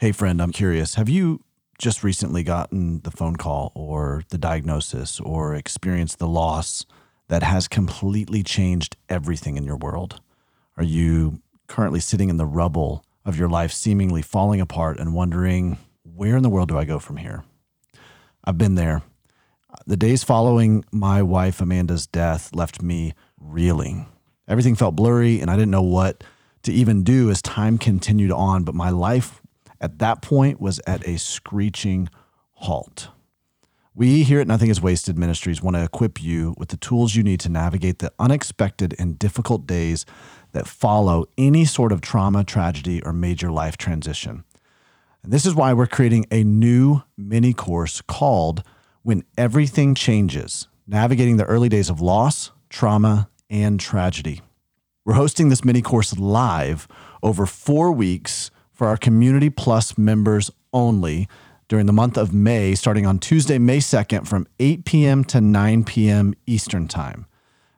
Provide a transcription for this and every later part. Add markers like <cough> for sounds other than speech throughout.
Hey, friend, I'm curious. Have you just recently gotten the phone call or the diagnosis or experienced the loss that has completely changed everything in your world? Are you currently sitting in the rubble of your life, seemingly falling apart and wondering, where in the world do I go from here? I've been there. The days following my wife Amanda's death left me reeling. Everything felt blurry, and I didn't know what to even do as time continued on. But my life at that point was at a screeching halt. We here at Nothing is Wasted Ministries want to equip you with the tools you need to navigate the unexpected and difficult days that follow any sort of trauma, tragedy, or major life transition. And this is why we're creating a new mini course called When Everything Changes Navigating the Early Days of Loss, Trauma, and Tragedy. We're hosting this mini course live over four weeks for our Community Plus members only during the month of May, starting on Tuesday, May 2nd from 8 p.m. to 9 p.m. Eastern Time.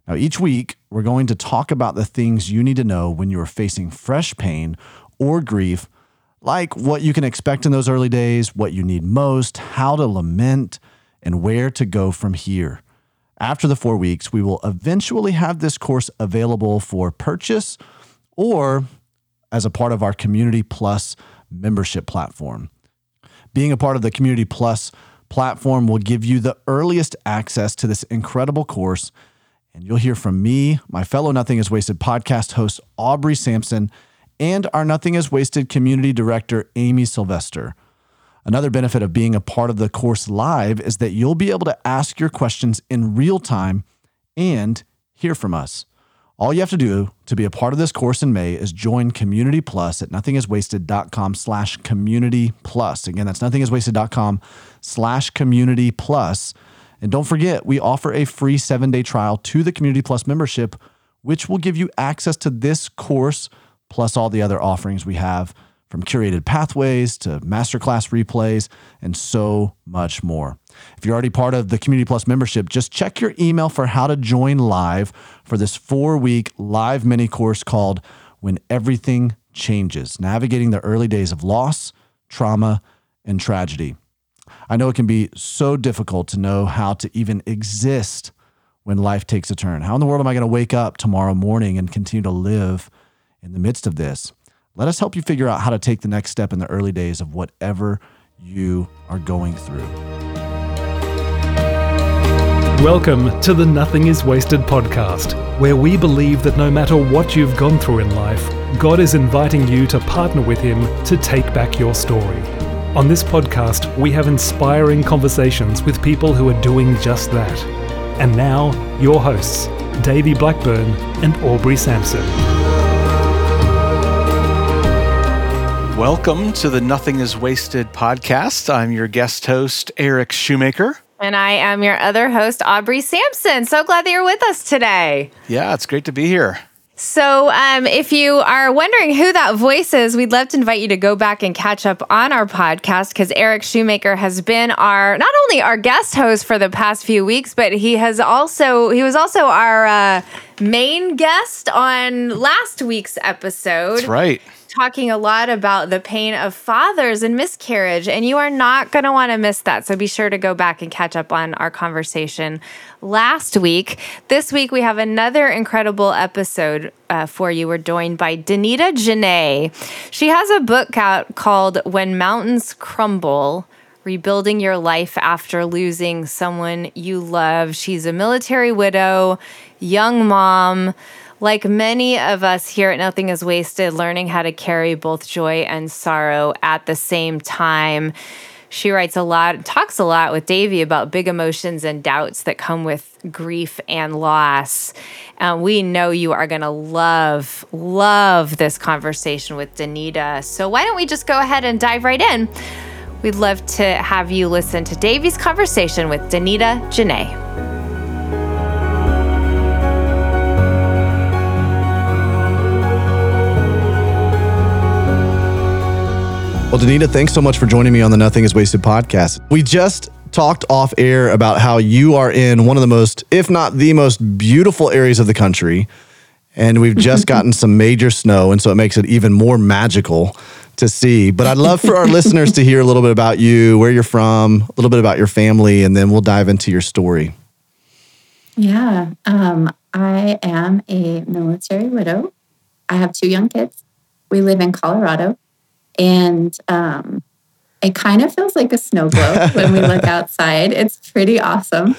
Now, each week, we're going to talk about the things you need to know when you are facing fresh pain or grief, like what you can expect in those early days, what you need most, how to lament, and where to go from here. After the four weeks, we will eventually have this course available for purchase or as a part of our Community Plus membership platform. Being a part of the Community Plus platform will give you the earliest access to this incredible course. And you'll hear from me, my fellow Nothing is Wasted podcast host, Aubrey Sampson, and our Nothing is Wasted community director, Amy Sylvester. Another benefit of being a part of the course live is that you'll be able to ask your questions in real time and hear from us. All you have to do to be a part of this course in May is join Community Plus at nothingiswasted.com slash community plus. Again, that's nothingiswasted.com slash community plus. And don't forget, we offer a free seven day trial to the Community Plus membership, which will give you access to this course plus all the other offerings we have from curated pathways to masterclass replays and so much more. If you're already part of the Community Plus membership, just check your email for how to join live for this four week live mini course called When Everything Changes Navigating the Early Days of Loss, Trauma, and Tragedy. I know it can be so difficult to know how to even exist when life takes a turn. How in the world am I going to wake up tomorrow morning and continue to live in the midst of this? Let us help you figure out how to take the next step in the early days of whatever you are going through. Welcome to the Nothing is Wasted podcast, where we believe that no matter what you've gone through in life, God is inviting you to partner with Him to take back your story. On this podcast, we have inspiring conversations with people who are doing just that. And now, your hosts, Davey Blackburn and Aubrey Sampson. Welcome to the Nothing is Wasted podcast. I'm your guest host, Eric Shoemaker. And I am your other host, Aubrey Sampson. So glad that you're with us today. Yeah, it's great to be here. So, um, if you are wondering who that voice is, we'd love to invite you to go back and catch up on our podcast because Eric Shoemaker has been our not only our guest host for the past few weeks, but he has also he was also our uh, main guest on last week's episode. That's right talking a lot about the pain of fathers and miscarriage, and you are not going to want to miss that. So be sure to go back and catch up on our conversation last week. This week, we have another incredible episode uh, for you. We're joined by Danita Jenae. She has a book out called When Mountains Crumble. Rebuilding your life after losing someone you love. She's a military widow, young mom like many of us here at Nothing is Wasted, learning how to carry both joy and sorrow at the same time. She writes a lot, talks a lot with Davey about big emotions and doubts that come with grief and loss. And we know you are going to love, love this conversation with Danita. So why don't we just go ahead and dive right in? We'd love to have you listen to Davey's conversation with Danita Jenae. Well, Danita, thanks so much for joining me on the Nothing is Wasted podcast. We just talked off air about how you are in one of the most, if not the most beautiful areas of the country. And we've just <laughs> gotten some major snow. And so it makes it even more magical to see. But I'd love for our <laughs> listeners to hear a little bit about you, where you're from, a little bit about your family, and then we'll dive into your story. Yeah, um, I am a military widow. I have two young kids. We live in Colorado, and um, it kind of feels like a snow globe <laughs> when we look outside. It's pretty awesome,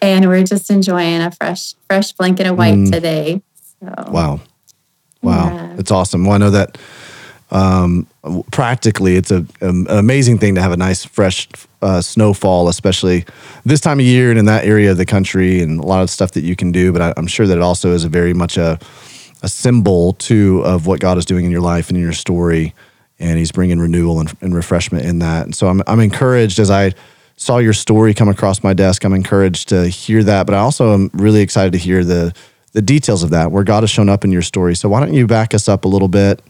and we're just enjoying a fresh, fresh blanket of white Mm. today. So, Wow. Wow. Yeah. It's awesome. Well, I know that um, practically it's a, an amazing thing to have a nice, fresh uh, snowfall, especially this time of year and in that area of the country, and a lot of stuff that you can do. But I, I'm sure that it also is a very much a, a symbol too of what God is doing in your life and in your story. And He's bringing renewal and, and refreshment in that. And so I'm, I'm encouraged as I saw your story come across my desk. I'm encouraged to hear that, but I also am really excited to hear the the details of that, where God has shown up in your story. So why don't you back us up a little bit,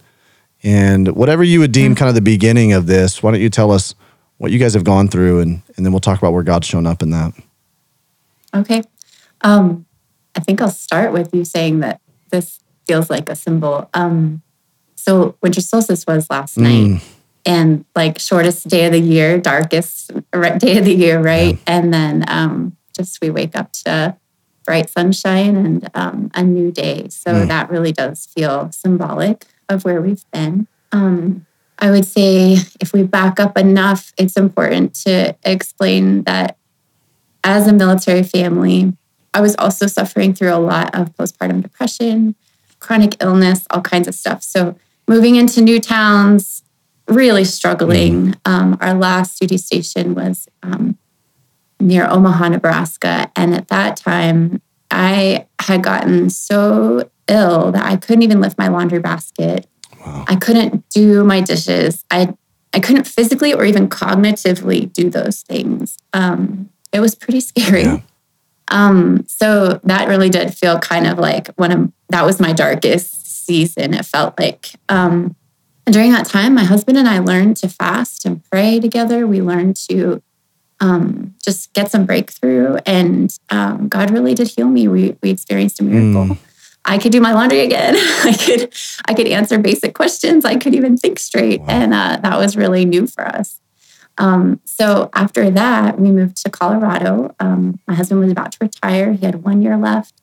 and whatever you would deem kind of the beginning of this, why don't you tell us what you guys have gone through, and and then we'll talk about where God's shown up in that. Okay. Um, I think I'll start with you saying that this feels like a symbol. Um, so winter solstice was last night, and like shortest day of the year, darkest day of the year, right? And then um, just we wake up to bright sunshine and um, a new day. So that really does feel symbolic of where we've been. Um, I would say if we back up enough, it's important to explain that as a military family, I was also suffering through a lot of postpartum depression, chronic illness, all kinds of stuff. So moving into new towns, really struggling. Um, our last duty station was um, near Omaha, Nebraska. And at that time, I had gotten so ill that I couldn't even lift my laundry basket. I couldn't do my dishes. I I couldn't physically or even cognitively do those things. Um, it was pretty scary. Yeah. Um, so that really did feel kind of like one of that was my darkest season. It felt like um, and during that time, my husband and I learned to fast and pray together. We learned to um, just get some breakthrough, and um, God really did heal me. We we experienced a miracle. I could do my laundry again. <laughs> I could I could answer basic questions. I could even think straight, and uh, that was really new for us. Um, so after that, we moved to Colorado. Um, my husband was about to retire. He had one year left.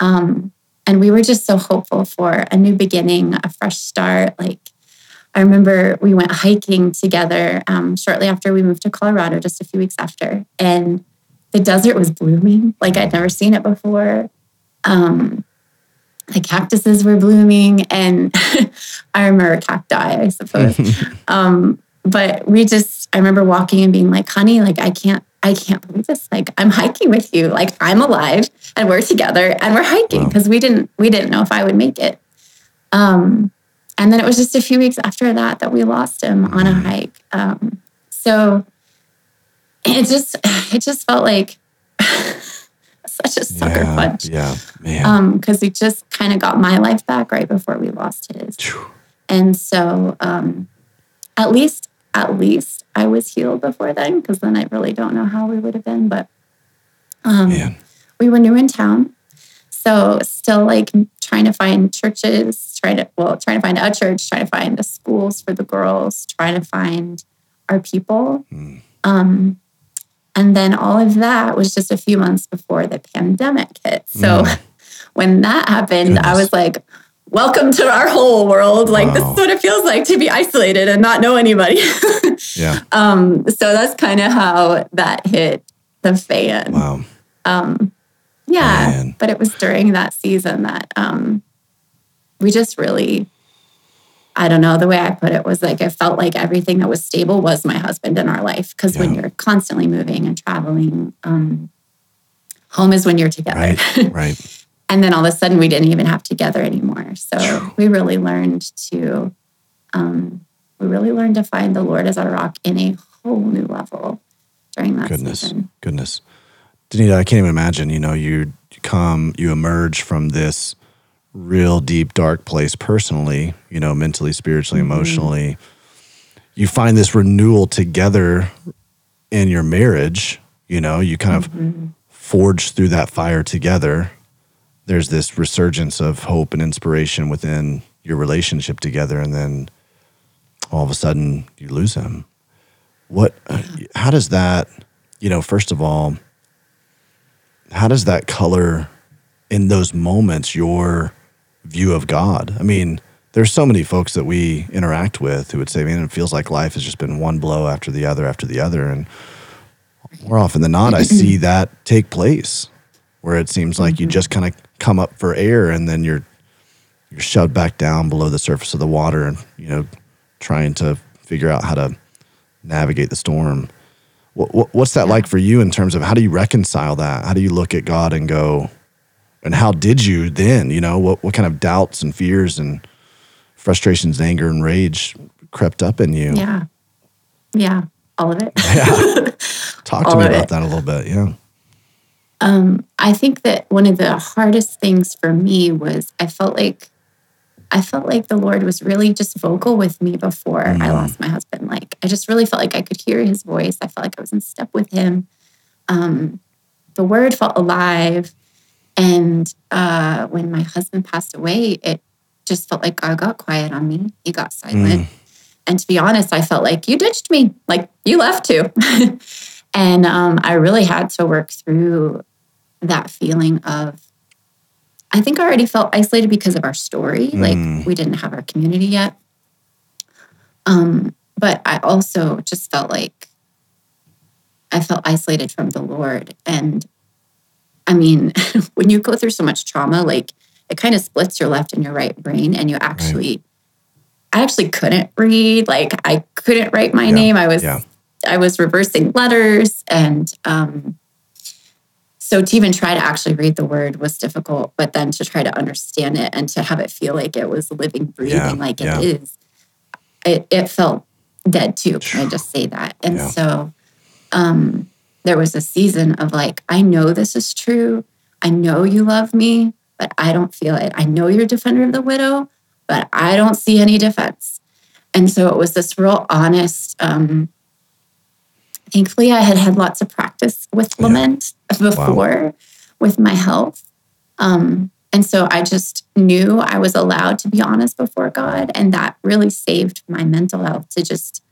Um, and we were just so hopeful for a new beginning, a fresh start. Like, I remember we went hiking together um, shortly after we moved to Colorado, just a few weeks after. And the desert was blooming like I'd never seen it before. Um, the cactuses were blooming, and <laughs> I remember cacti, I suppose. <laughs> um, but we just, I remember walking and being like, honey, like, I can't, I can't believe this. Like, I'm hiking with you. Like, I'm alive and we're together and we're hiking because we didn't, we didn't know if I would make it. Um, and then it was just a few weeks after that that we lost him on a hike. Um, so it just, it just felt like <laughs> such a sucker yeah, punch Yeah, man. um because we just kind of got my life back right before we lost his and so um at least at least i was healed before then because then i really don't know how we would have been but um we were new in town. So still like trying to find churches trying to well trying to find a church trying to find the schools for the girls trying to find our people. Um and then all of that was just a few months before the pandemic hit. So <laughs> when that happened, I was like, welcome to our whole world. Like, this is what it feels like to be isolated and not know anybody. <laughs> Yeah. um, so that's kind of how that hit the fan. Wow. Um, yeah. Man. But it was during that season that um, we just really, I don't know, the way I put it was like, I felt like everything that was stable was my husband in our life. Because when you're constantly moving and traveling, um, home is when you're together. Right. <laughs> Right. And then all of a sudden, we didn't even have together anymore. So we really learned to, um, we really learned to find the Lord as our rock in a whole new level during that Goodness. season. Goodness. Danita, I can't even imagine, you know, you come, you emerge from this real deep, dark place personally, you know, mentally, spiritually, emotionally. You find this renewal together in your marriage, you know, you kind of forge through that fire together. There's this resurgence of hope and inspiration within your relationship together. And then all of a sudden you lose him. What? How does that? You know, first of all, how does that color in those moments your view of God? I mean, there's so many folks that we interact with who would say, "Man, it feels like life has just been one blow after the other after the other," and more often than not, I <laughs> see that take place where it seems like you mm-hmm. just kind of come up for air and then you're you're shoved back down below the surface of the water and you know trying to figure out how to navigate the storm. What, what, what's that like for you in terms of how do you reconcile that? How do you look at God and go, and how did you then? You know, what what kind of doubts and fears and frustrations, anger and rage crept up in you? Yeah. Yeah. All of it. Yeah. <laughs> Talk to me about it. that a little bit. Yeah. Um, I think that one of the hardest things for me was I felt like I felt like the Lord was really just vocal with me before I Mhm. lost my husband. Like I just really felt like I could hear his voice. I felt like I was in step with him. Um, the word felt alive. And uh, when my husband passed away, it just felt like God got quiet on me. He got silent. And to be honest, I felt like you ditched me, like you left too. <laughs> and um, I really had to work through that feeling of, I think I already felt isolated because of our story. Mm. Like we didn't have our community yet. Um, but I also just felt like I felt isolated from the Lord. And I mean, <laughs> when you go through so much trauma, like it kind of splits your left and your right brain, and you actually, I actually couldn't read. Like I couldn't write my Yeah, name. I was, yeah. I was reversing letters, and um, so to even try to actually read the word was difficult. But then to try to understand it and to have it feel like it was living, breathing, Yeah, like yeah. it is, it, it felt dead too. Can I just say that? And Yeah. so um, there was a season of like, I know this is true. I know you love me, but I don't feel it. I know you're a defender of the widow, but I don't see any defense. And so it was this real honest. Um, thankfully, I had had lots of practice with Yeah. lament before with my health. Um, and so I just knew I was allowed to be honest before God. And that really saved my mental health to just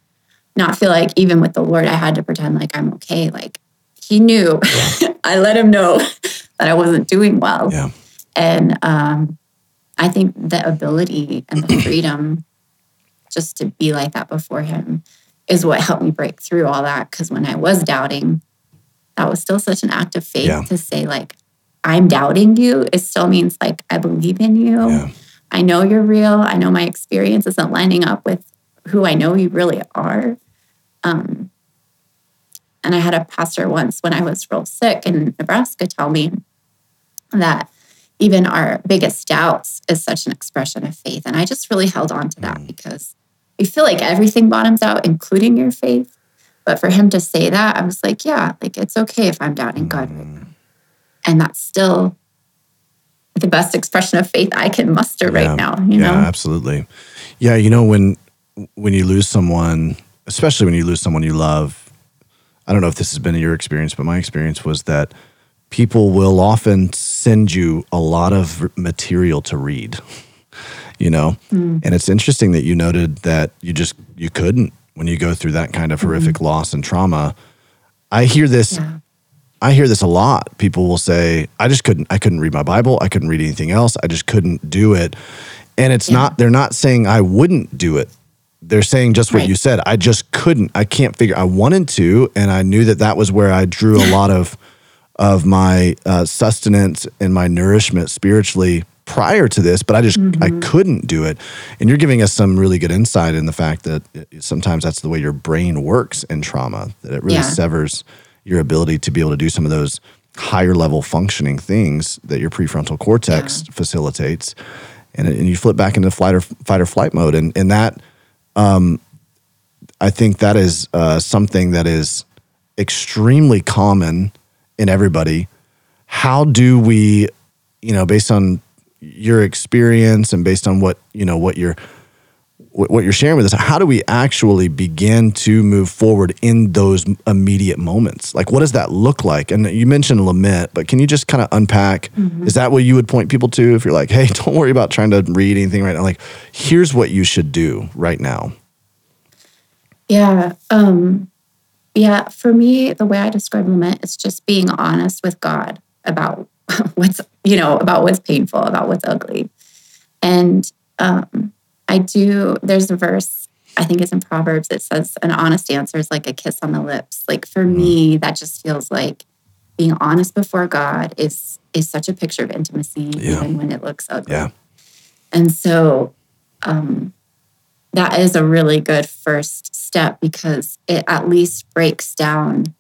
not feel like, even with the Lord, I had to pretend like I'm okay. Like He knew. <laughs> I let Him know <laughs> that I wasn't doing well. Yeah. And um, I think the ability and the <clears throat> freedom just to be like that before Him is what helped me break through all that. Because when I was doubting, that was still such an act of faith Yeah. to say, like, I'm doubting you. It still means, like, I believe in you. Yeah. I know you're real. I know my experience isn't lining up with who I know you really are. Um, and I had a pastor once when I was real sick in Nebraska tell me that even our biggest doubts is such an expression of faith. And I just really held on to that because we feel like everything bottoms out, including your faith. But for him to say that, I was like, yeah, like it's okay if I'm doubting God right now. And that's still the best expression of faith I can muster Yeah. right now, you yeah, know? absolutely. Yeah, you know when when you lose someone, especially when you lose someone you love, I don't know if this has been your experience, but my experience was that people will often send you a lot of material to read. <laughs> You know, Mm. and it's interesting that you noted that you just you couldn't when you go through that kind of horrific loss and trauma. I hear this Yeah. I hear this a lot. People will say, "I just couldn't. I couldn't read my Bible. I couldn't read anything else. I just couldn't do it." And it's Yeah. not. They're not saying I wouldn't do it. They're saying just what Right. you said. I just couldn't. I can't figure. I wanted to, and I knew that that was where I drew a lot of of my uh, sustenance and my nourishment spiritually prior to this. But I just I couldn't do it. And you're giving us some really good insight in the fact that sometimes that's the way your brain works in trauma. That it really Yeah. severs your ability to be able to do some of those higher level functioning things that your prefrontal cortex facilitates and, and you flip back into flight or fight or flight mode and and that um, I think that is uh, something that is extremely common in everybody how do we you know based on your experience and based on what you know what you're what you're sharing with us how do we actually begin to move forward in those immediate moments like what does that look like and you mentioned lament but can you just kind of unpack is that what you would point people to if you're like hey <laughs> don't worry about trying to read anything right now like here's what you should do right now Yeah. Um, yeah. For me, the way I describe lament is just being honest with God about <laughs> what's, you know, about what's painful, about what's ugly. And um, I do, there's a verse, I think it's in Proverbs, it says, an honest answer is like a kiss on the lips. Like for Mm. me, that just feels like being honest before God is is such a picture of intimacy, Yeah. even when it looks ugly. Yeah. And so um, that is a really good first step because it at least breaks down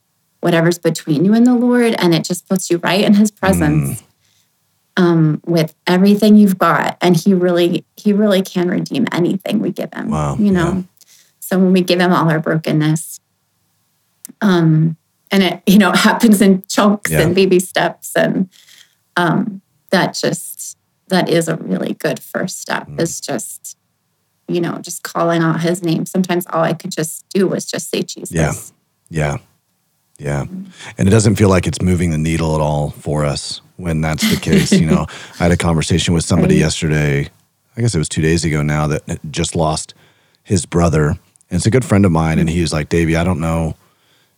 whatever's between you and the Lord and it just puts you right in his presence Mm. um, with everything you've got. And he really, he really can redeem anything we give him. Wow, You know? yeah. So when we give him all our brokenness, um, and it, you know, <laughs> happens in chunks Yeah. and baby steps and um, that just that is a really good first step Mm. is just you know just calling out his name sometimes all i could just do was just say jesus Yeah. Yeah. Yeah. And it doesn't feel like it's moving the needle at all for us when that's the case. you know, <laughs> I had a conversation with somebody Right. yesterday, I guess it was two days ago now, that just lost his brother. And it's a good friend of mine. And he was like, Davey, I don't know.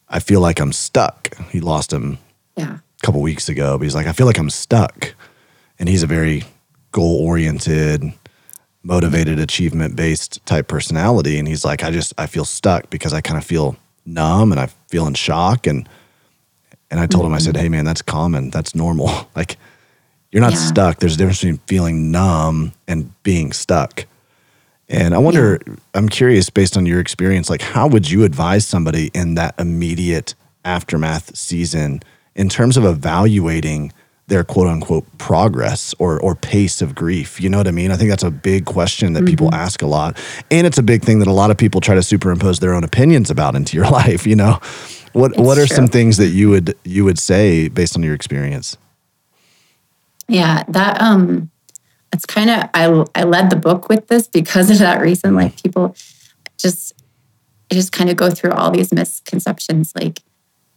I feel like I'm stuck. He lost him yeah a couple weeks ago, but he's like, I feel like I'm stuck. And he's a very goal oriented, motivated, achievement based type personality. And he's like, I just, I feel stuck because I kind of feel numb and I feel in shock. And, and I told him, I said, mm-hmm. Hey man, that's common. That's normal. <laughs> like you're not Yeah. stuck. There's a difference between feeling numb and being stuck. And I wonder, I'm curious based on your experience, like how would you advise somebody in that immediate aftermath season in terms of evaluating their quote unquote progress or or pace of grief? You know what I mean? I think that's a big question that people ask a lot. And it's a big thing that a lot of people try to superimpose their own opinions about into your <laughs> life, you know. What It's what are some things that you would you would say based on your experience? yeah that um it's kind of i i led the book with this because of that reason like people just just kind of go through all these misconceptions like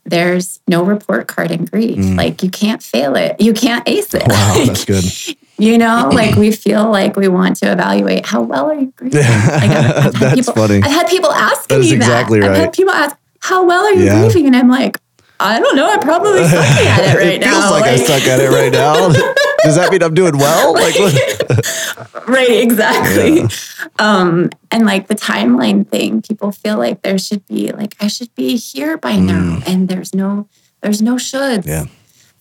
there's no report card in grief like you can't fail it you can't ace it Mm. Wow, <laughs> Like, that's good. you know like we <clears throat> feel like we want to evaluate how well are you grieving like I've, <laughs> That's people, funny. i've had people ask That me exactly that i've had people ask how well are you Yeah. grieving and i'm like i don't know i'm probably <laughs> sucking at it right now. it feels now like, I suck at it right now. Does that mean I'm doing well? <laughs> Like, what? <laughs> right exactly um and like the timeline thing people feel like there should be like i should be here by now and there's no there's no shoulds Mm. Yeah.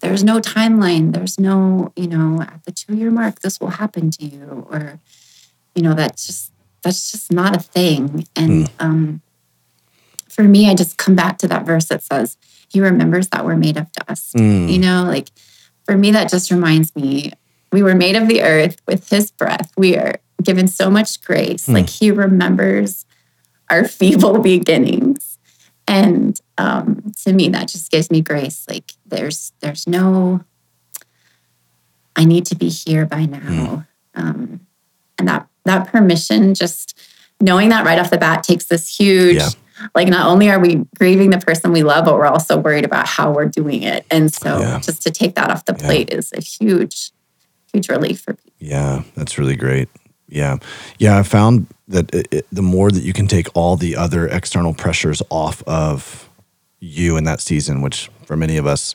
there's no timeline there's no you know at the two year mark this will happen to you or you know that's just that's just not a thing and um for me i just come back to that verse that says he remembers that we're made of dust. Mm. you know like for me that just reminds me we were made of the earth. With his breath we are given so much grace. Like he remembers our <laughs> feeble beginnings. And um, to me that just gives me grace. Like there's there's no i need to be here by now. Um, and that that permission just knowing that right off the bat takes this huge Yeah. Like not only are we grieving the person we love but we're also worried about how we're doing it and so Yeah. just to take that off the Yeah. plate is a huge huge relief for people Yeah, that's really great. Yeah. Yeah, I found that it, it, the more that you can take all the other external pressures off of you in that season, which for many of us,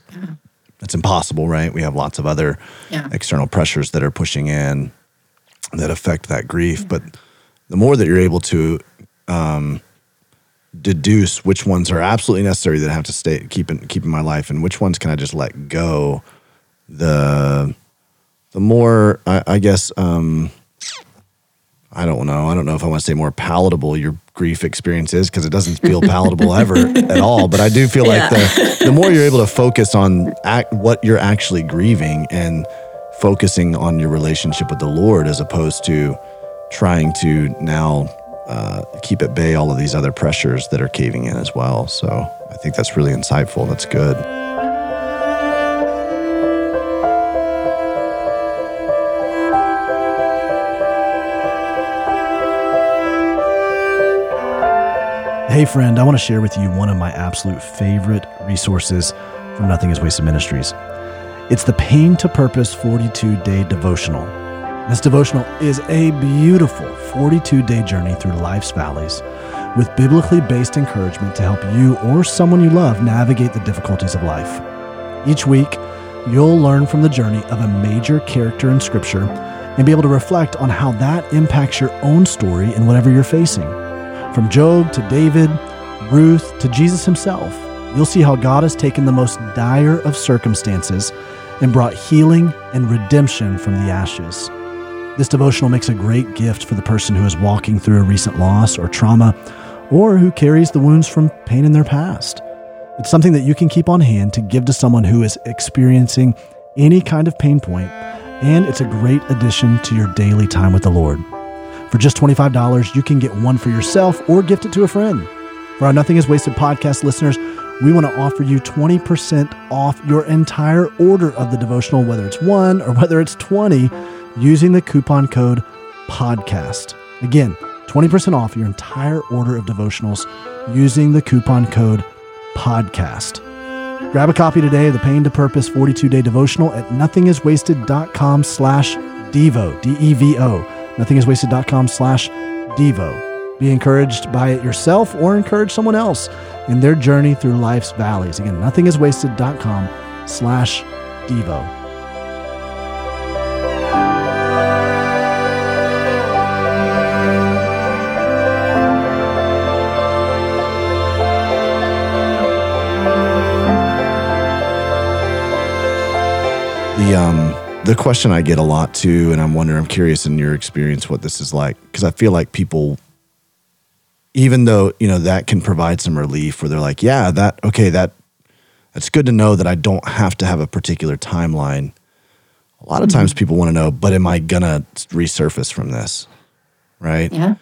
it's impossible, right? We have lots of other Yeah. external pressures that are pushing in that affect that grief. But the more that you're able to um, deduce which ones are absolutely necessary that I have to stay keep in keep in my life, and which ones can I just let go, the the more I, I guess um, I don't know. I don't know if I want to say more palatable your grief experience is because it doesn't feel <laughs> palatable ever at all. But I do feel like the the more you're able to focus on act, what you're actually grieving and focusing on your relationship with the Lord as opposed to trying to now uh, keep at bay all of these other pressures that are caving in as well. So I think that's really insightful. That's good. Hey, friend, I want to share with you one of my absolute favorite resources from Nothing is Wasted Ministries. It's the Pain to Purpose 42 Day Devotional. This devotional is a beautiful 42 day journey through life's valleys with biblically based encouragement to help you or someone you love navigate the difficulties of life. Each week, you'll learn from the journey of a major character in Scripture and be able to reflect on how that impacts your own story in whatever you're facing. From Job to David, Ruth to Jesus himself, you'll see how God has taken the most dire of circumstances and brought healing and redemption from the ashes. This devotional makes a great gift for the person who is walking through a recent loss or trauma, or who carries the wounds from pain in their past. It's something that you can keep on hand to give to someone who is experiencing any kind of pain point, and it's a great addition to your daily time with the Lord. For just $25, you can get one for yourself or gift it to a friend. For our Nothing is Wasted podcast listeners, we want to offer you 20% off your entire order of the devotional, whether it's one or whether it's 20 using the coupon code PODCAST. Again, 20% off your entire order of devotionals using the coupon code PODCAST. Grab a copy today of the Pain to Purpose 42-day devotional at nothingiswasted.com slash Devo, D-E-V-O, nothingiswasted.com slash Devo. Be encouraged by it yourself or encourage someone else in their journey through life's valleys. Again, nothingiswasted.com slash Devo. The um the question I get a lot too, and I'm wondering, I'm curious in your experience what this is like because I feel like people, even though you know that can provide some relief, where they're like, yeah, that okay, that that's good to know that I don't have to have a particular timeline. A lot of Mm-hmm. times people want to know, but am I gonna resurface from this? Right. Yeah.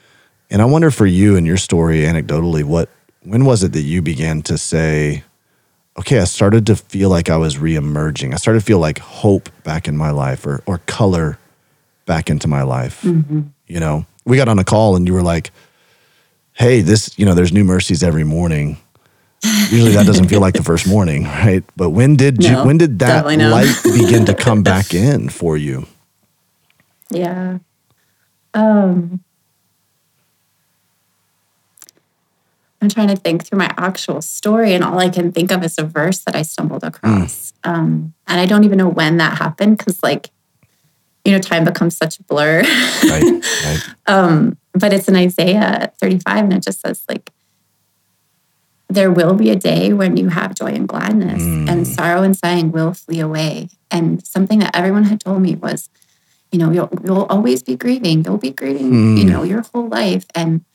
And I wonder for you and your story, anecdotally, what when was it that you began to say, okay, I started to feel like I was reemerging. I started to feel like hope back in my life or or color back into my life. You know, we got on a call and you were like, hey, this, you know, there's new mercies every morning. Usually that doesn't feel like the first morning, <laughs> right? But when did you, when did that light begin to come <laughs> back in for you? Yeah. Um I'm trying to think through my actual story, and all I can think of is a verse that I stumbled across. Um, and I don't even know when that happened because, like, you know, time becomes such a blur. Right. <laughs> right. um, but it's in Isaiah 35, and it just says, like, there will be a day when you have joy and gladness, and sorrow and sighing will flee away. And something that everyone had told me was, you know, you'll, you'll always be grieving. You'll be grieving, you know, your whole life. And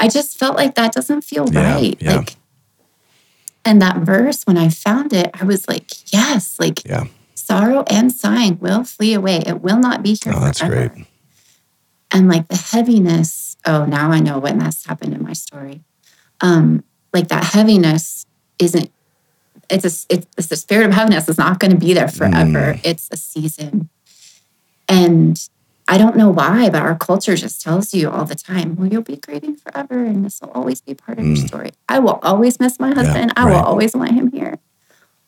I just felt like that doesn't feel Yeah, right. yeah. Like, and that verse, when I found it, I was like, yes, like Yeah. sorrow and sighing will flee away. It will not be here Oh, that's forever. great. And like the heaviness, oh, now I know when that's happened in my story. Um, like that heaviness isn't, it's a, it's, it's the spirit of heaviness is not going to be there forever. It's a season. And I don't know why, but our culture just tells you all the time, well, you'll be grieving forever and this will always be part of your story. I will always miss my husband. I will always want him here.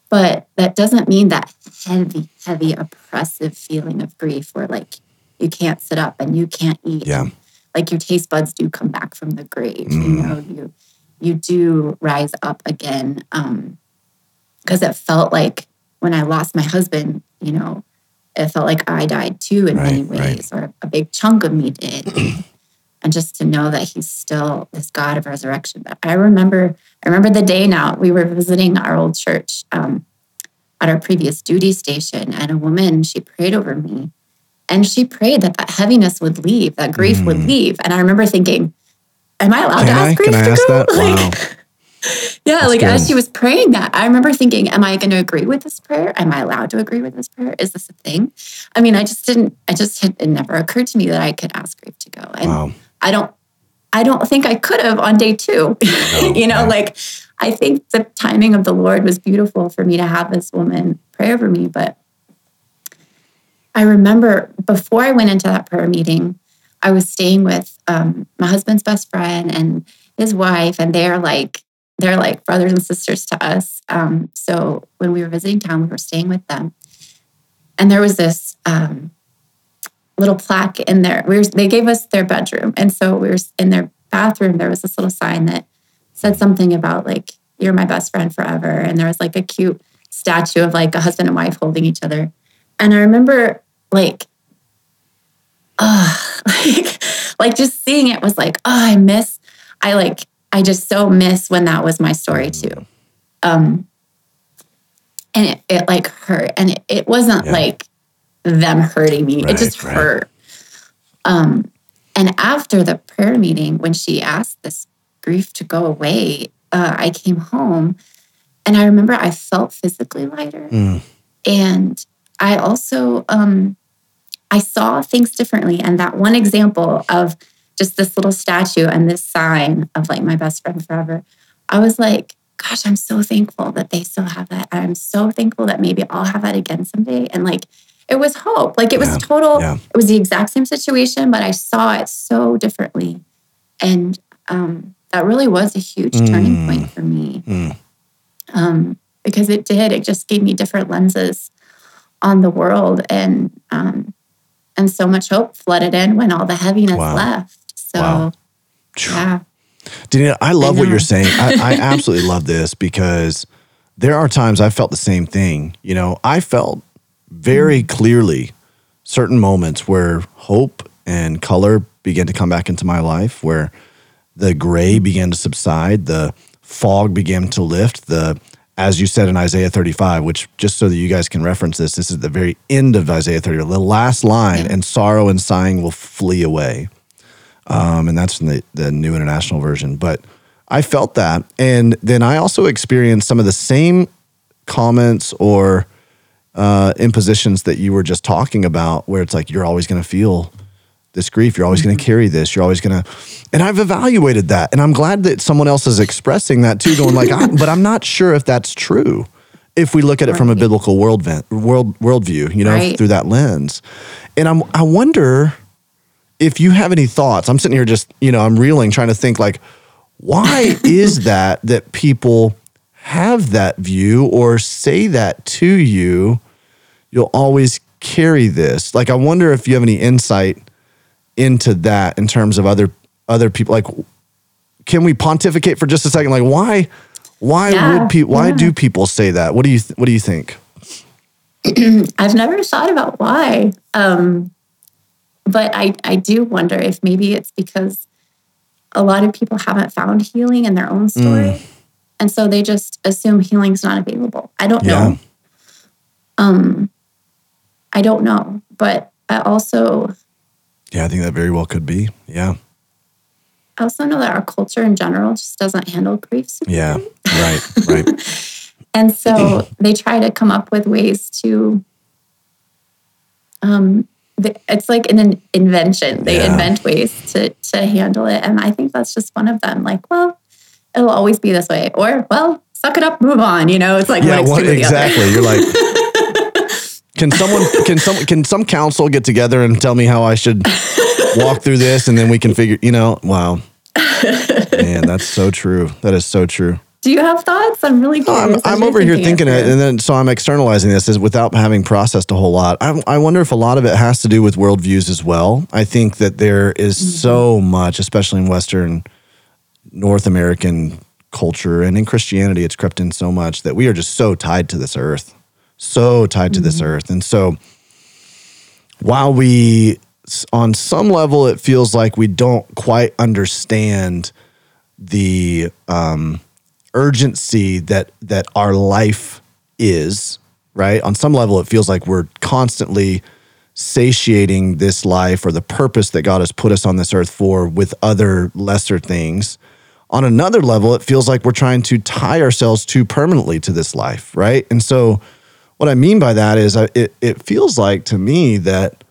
But that doesn't mean that heavy, heavy, oppressive feeling of grief where like you can't sit up and you can't eat. Yeah. Like your taste buds do come back from the grave. You Mm. know, you you do rise up again. Um, because it felt like when I lost my husband, you know, it felt like I died too in many Right, right. ways, or a big chunk of me did. <clears throat> and just to know that he's still this God of resurrection. But I remember, I remember the day now we were visiting our old church um, at our previous duty station, and a woman she prayed over me, and she prayed that that heaviness would leave, that grief would leave. And I remember thinking, "Am I allowed Mm. Can to I? ask grief Can I to go?" that? <laughs> Like, Wow. Yeah, like as she was praying that, I remember thinking, Am I going to agree with this prayer? Am I allowed to agree with this prayer? Is this a thing? I mean, I just didn't, I just had, it never occurred to me that I could ask grief to go. And Wow. I don't, I don't think I could have on day two. <laughs> you know, like I think the timing of the Lord was beautiful for me to have this woman pray over me. But I remember before I went into that prayer meeting, I was staying with um, my husband's best friend and his wife, and they're like they're like brothers and sisters to us. Um, so when we were visiting town, we were staying with them, and there was this um, little plaque in there. We were, they gave us their bedroom, and so we were in their bathroom, there was this little sign that said something about like, you're my best friend forever. And there was like a cute statue of like a husband and wife holding each other. And I remember like, oh, <laughs> like, like just seeing it was like, oh, I miss, I like, I just so miss when that was my story too. Um, and it, it like hurt. And it, it wasn't Yeah. like them hurting me. Right, it just right. hurt. Um, and after the prayer meeting, when she asked this grief to go away, uh, I came home and I remember I felt physically lighter. Mm. And I also um, I saw things differently. And that one example of just this little statue and this sign of like my best friend forever, I was like, gosh, I'm so thankful that they still have that. I'm so thankful that maybe I'll have that again someday. And like it was hope. Like it was Yeah, total, yeah. it was the exact same situation, but I saw it so differently. And um, that really was a huge turning Mm. point for me Mm. um, because it did. It just gave me different lenses on the world, and um, and so much hope flooded in when all the heaviness Wow. left. So Wow. yeah, Danita, I love I what you're saying. I, I <laughs> absolutely love this because there are times I felt the same thing. You know, I felt very mm-hmm. clearly certain moments where hope and color began to come back into my life, where the gray began to subside, the fog began to lift, the as you said in Isaiah 35, which just so that you guys can reference this, this is the very end of Isaiah 35, the last line, and sorrow and sighing will flee away um, and that's in the, the New International Version. But I felt that, and then I also experienced some of the same comments or uh, impositions that you were just talking about, where it's like you're always going to feel this grief, you're always going to carry this, you're always going to, and I've evaluated that, and I'm glad that someone else is expressing that too, going like, I, but I'm not sure if that's true. If we look at it from a biblical world vent, world worldview, you know, Right. through that lens, and I'm I wonder if you have any thoughts, I'm sitting here just, you know, I'm reeling, trying to think like, why <laughs> is that that people have that view or say that to you? You'll always carry this. Like, I wonder if you have any insight into that in terms of other other people. Like, can we pontificate for just a second? Like, why? Why Yeah, would people? Why yeah. do people say that? What do you? Th- what do you think? <clears throat> I've never thought about why. Um, but I, I do wonder if maybe it's because a lot of people haven't found healing in their own story. Mm. And so they just assume healing's not available. I don't Yeah. know. Um, I don't know. But I also Yeah, I think that very well could be. Yeah, I also know that our culture in general just doesn't handle grief yeah, right, right. <laughs> And so <laughs> they try to come up with ways to, um, it's like an invention. They Yeah. invent ways to to handle it, and I think that's just one of them. Like, well, it'll always be this way, or well, suck it up, move on. You know, it's like yeah, one what, extreme or the other. exactly. You're like, <laughs> can someone, can some, can some council get together and tell me how I should walk through this, and then we can figure. You know, wow, man, that's so true. That is so true. Do you have thoughts? I'm really curious. I'm, I'm over here thinking it, and then so I'm externalizing this is without having processed a whole lot. I, I wonder if a lot of it has to do with worldviews as well. I think that there is Mm-hmm. so much, especially in Western North American culture and in Christianity, it's crept in so much that we are just so tied to this earth, so tied to this Mm-hmm. earth, and so while we, on some level, it feels like we don't quite understand the um, urgency that that our life is right? On some level it feels like we're constantly satiating this life or the purpose that god has put us on this earth for with other lesser things. On another level it feels like we're trying to tie ourselves too permanently to this life right? And so what i mean by that is it, it feels like to me that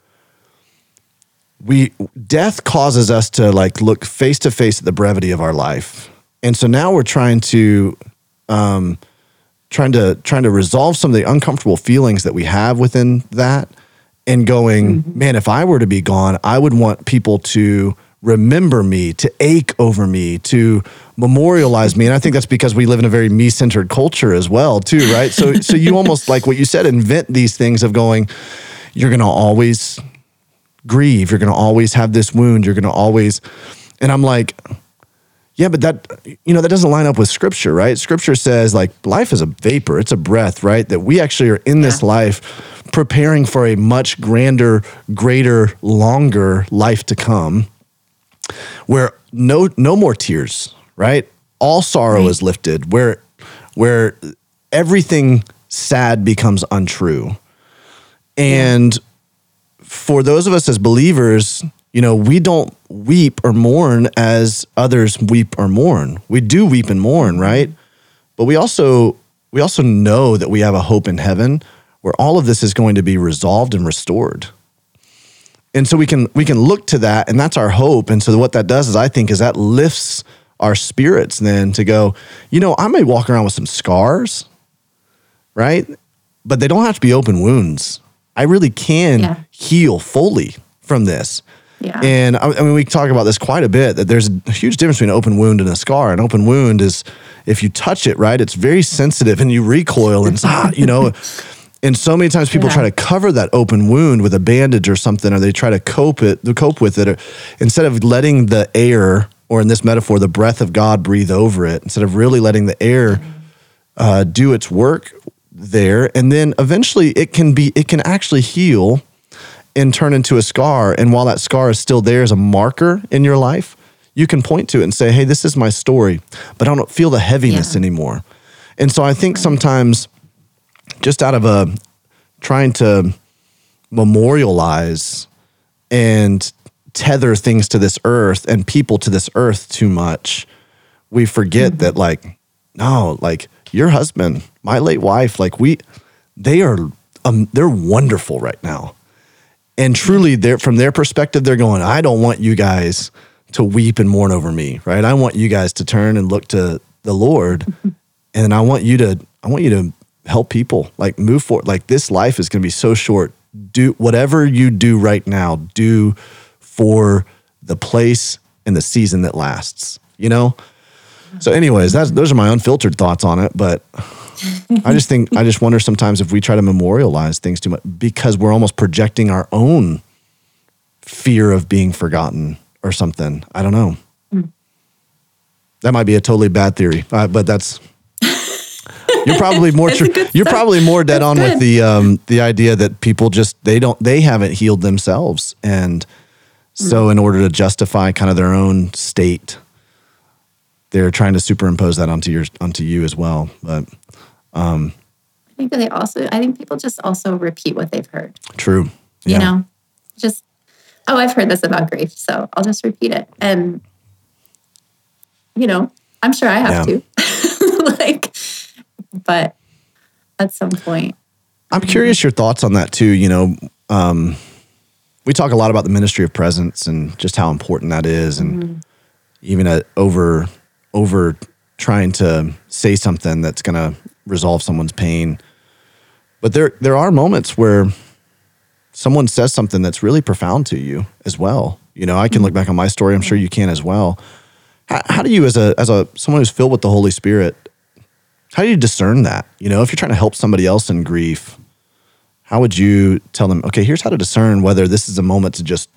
we death causes us to like look face to face at the brevity of our life and so now we're trying to um trying to trying to resolve some of the uncomfortable feelings that we have within that and going man if i were to be gone i would want people to remember me to ache over me to memorialize me and i think that's because we live in a very me-centered culture as well too right so so you <laughs> almost like what you said invent these things of going you're going to always grieve. You're going to always have this wound. You're going to always. And I'm like, Yeah, but that you know that doesn't line up with scripture, right? Scripture says like life is a vapor, it's a breath, right? That we actually are in this life preparing for a much grander, greater, longer life to come where no no more tears, right? All sorrow is lifted, where where everything sad becomes untrue. And for those of us as believers, you know, we don't weep or mourn as others weep or mourn. We do weep and mourn, mm-hmm. right? But we also we also know that we have a hope in heaven where all of this is going to be resolved and restored. And so we can we can look to that and that's our hope. And so what that does is I think is that lifts our spirits then to go, you know, I may walk around with some scars, right? But they don't have to be open wounds. I really can Yeah. heal fully from this. Yeah. And I, I mean, we talk about this quite a bit that there's a huge difference between an open wound and a scar. An open wound is if you touch it, right, it's very sensitive and you recoil and, it's, ah, you know, <laughs> and so many times people Yeah. try to cover that open wound with a bandage or something, or they try to cope it, cope with it, or instead of letting the air, or in this metaphor, the breath of God breathe over it, instead of really letting the air uh, do its work there, and then eventually it can be, it can actually heal and turn into a scar. And while that scar is still there as a marker in your life, you can point to it and say, "Hey, this is my story," but I don't feel the heaviness Yeah. anymore. And so I think sometimes just out of a trying to memorialize and tether things to this earth and people to this earth too much, we forget that like, no, like your husband, my late wife, like we, they are, um, they're wonderful right now. And truly, they're from their perspective, they're going, I don't want you guys to weep and mourn over me, right? I want you guys to turn and look to the Lord, <laughs> and I want you to, I want you to help people, like move forward. Like this life is going to be so short. Do whatever you do right now, do for the place and the season that lasts. You know. So, anyways, that's those are my unfiltered thoughts on it, but. <laughs> I just think I just wonder sometimes if we try to memorialize things too much because we're almost projecting our own fear of being forgotten or something. I don't know. That might be a totally bad theory, uh, but that's you're probably <laughs> more good You're probably more dead That's on with the um, the idea that people just they don't they haven't healed themselves, and so Mm. in order to justify kind of their own state, they're trying to superimpose that onto your onto you as well. But I think that they also, I think people just also repeat what they've heard, true, you know, just, oh, I've heard this about grief. So I'll just repeat it. And, you know, I'm sure I have Yeah. to. <laughs> like, but at some point, I'm curious your thoughts on that too. You know, um, we talk a lot about the ministry of presence and just how important that is, and even uh over over trying to say something that's going to resolve someone's pain. But there there are moments where someone says something that's really profound to you as well. You know, I can look back on my story. I'm sure you can as well. How, how do you, as a as a someone who's filled with the Holy Spirit, how do you discern that? You know, if you're trying to help somebody else in grief, how would you tell them, okay, here's how to discern whether this is a moment to just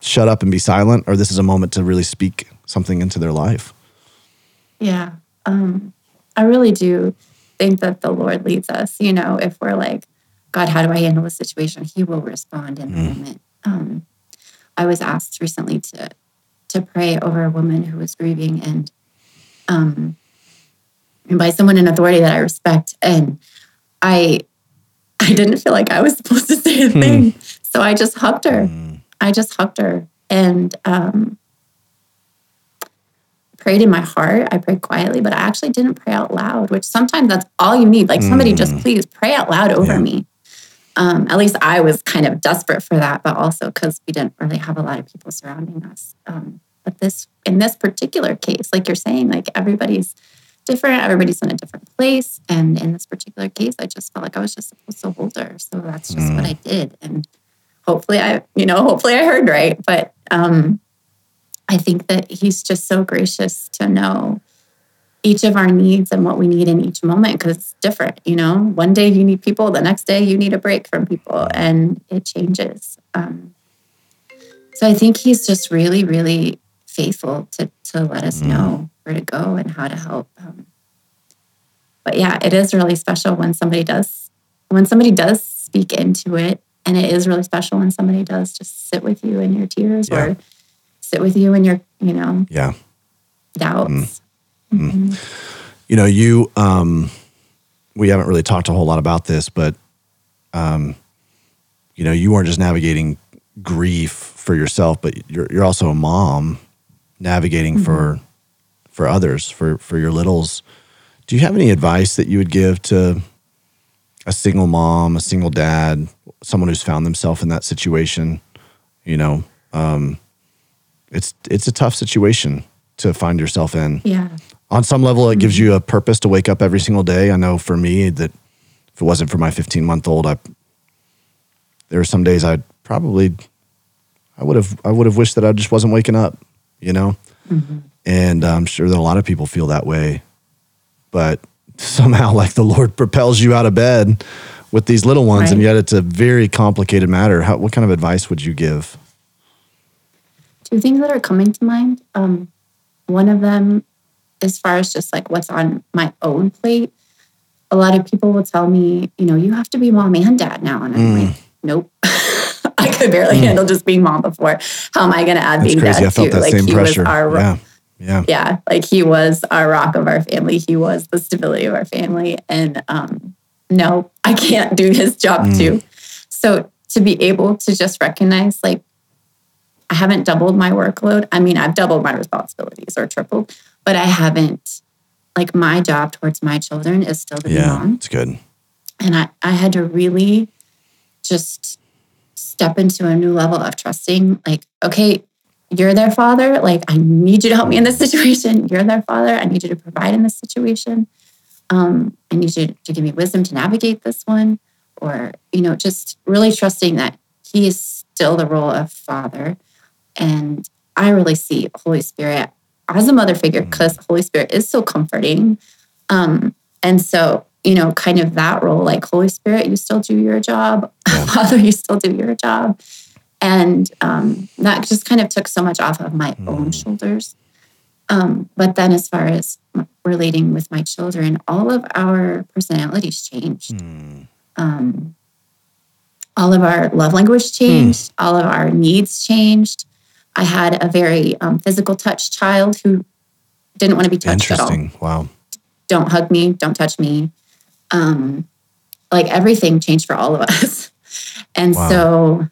shut up and be silent or this is a moment to really speak something into their life? Yeah. Um, I really do think that the Lord leads us. You know, if we're like, God, how do I handle a situation? He will respond in the moment. Um, I was asked recently to to pray over a woman who was grieving and um and by someone in authority that I respect. And I I didn't feel like I was supposed to say a thing. So I just hugged her. I just hugged her. And um prayed in my heart. I prayed quietly, but I actually didn't pray out loud, which sometimes that's all you need. Like somebody just please pray out loud over Yeah. me. Um, at least I was kind of desperate for that, but also because we didn't really have a lot of people surrounding us. Um, but this, in this particular case, like you're saying, like everybody's different, everybody's in a different place. And in this particular case, I just felt like I was just supposed to hold her. So that's just what I did. And hopefully I, you know, hopefully I heard right. But um, I think that he's just so gracious to know each of our needs and what we need in each moment because it's different. You know, one day you need people, the next day you need a break from people, and it changes. Um, so I think he's just really, really faithful to to let us know where to go and how to help. Um, but yeah, it is really special when somebody does when somebody does speak into it, and it is really special when somebody does just sit with you in your tears Yeah. or sit with you in your you know Yeah. doubts. You know, you um we haven't really talked a whole lot about this, but um you know, you weren't just navigating grief for yourself, but you're you're also a mom navigating for for others, for for your littles. Do you have any advice that you would give to a single mom, a single dad, someone who's found themselves in that situation? You know, um it's it's a tough situation to find yourself in. Yeah. on some level it gives you a purpose to wake up every single day. I know for me that if it wasn't for my 15 month old i there are some days i'd probably i would have i would have wished that i just wasn't waking up you know? Mm-hmm. And uh, i'm sure that a lot of people feel that way. But <laughs> somehow like the lord propels you out of bed with these little ones and yet it's a very complicated matter. How, what kind of advice would you give two things that are coming to mind. Um, one of them, as far as just like what's on my own plate, a lot of people will tell me, you know, you have to be mom and dad now. And I'm Mm. like, nope. <laughs> I could barely handle just being mom before. How am I going to add that's being crazy dad i felt too? that like same he pressure was our yeah yeah yeah, like he was our rock of our family. He was the stability of our family. And um, no, I can't do his job Mm. too. So to be able to just recognize, like, I haven't doubled my workload. I mean, I've doubled my responsibilities or tripled, but I haven't, like, my job towards my children is still to be yeah mom. it's good And I, I had to really just step into a new level of trusting, like, okay, you're their father. Like, I need you to help me in this <laughs> situation. You're their father. I need you to provide in this situation. Um, I need you to give me wisdom to navigate this one. Or, you know, just really trusting that he is still the role of father. And I really see Holy Spirit as a mother figure because Holy Spirit is so comforting. Um, and so, you know, kind of that role, like Holy Spirit, you still do your job. <laughs> Father, you still do your job. And um, that just kind of took so much off of my own shoulders. Um, but then, as far as relating with my children, all of our personalities changed. Um, all of our love language changed. All of our needs changed. I had a very um, physical touch child who didn't want to be touched at all interesting wow don't hug me, don't touch me. Um, like everything changed for all of us. <laughs> And Wow. so,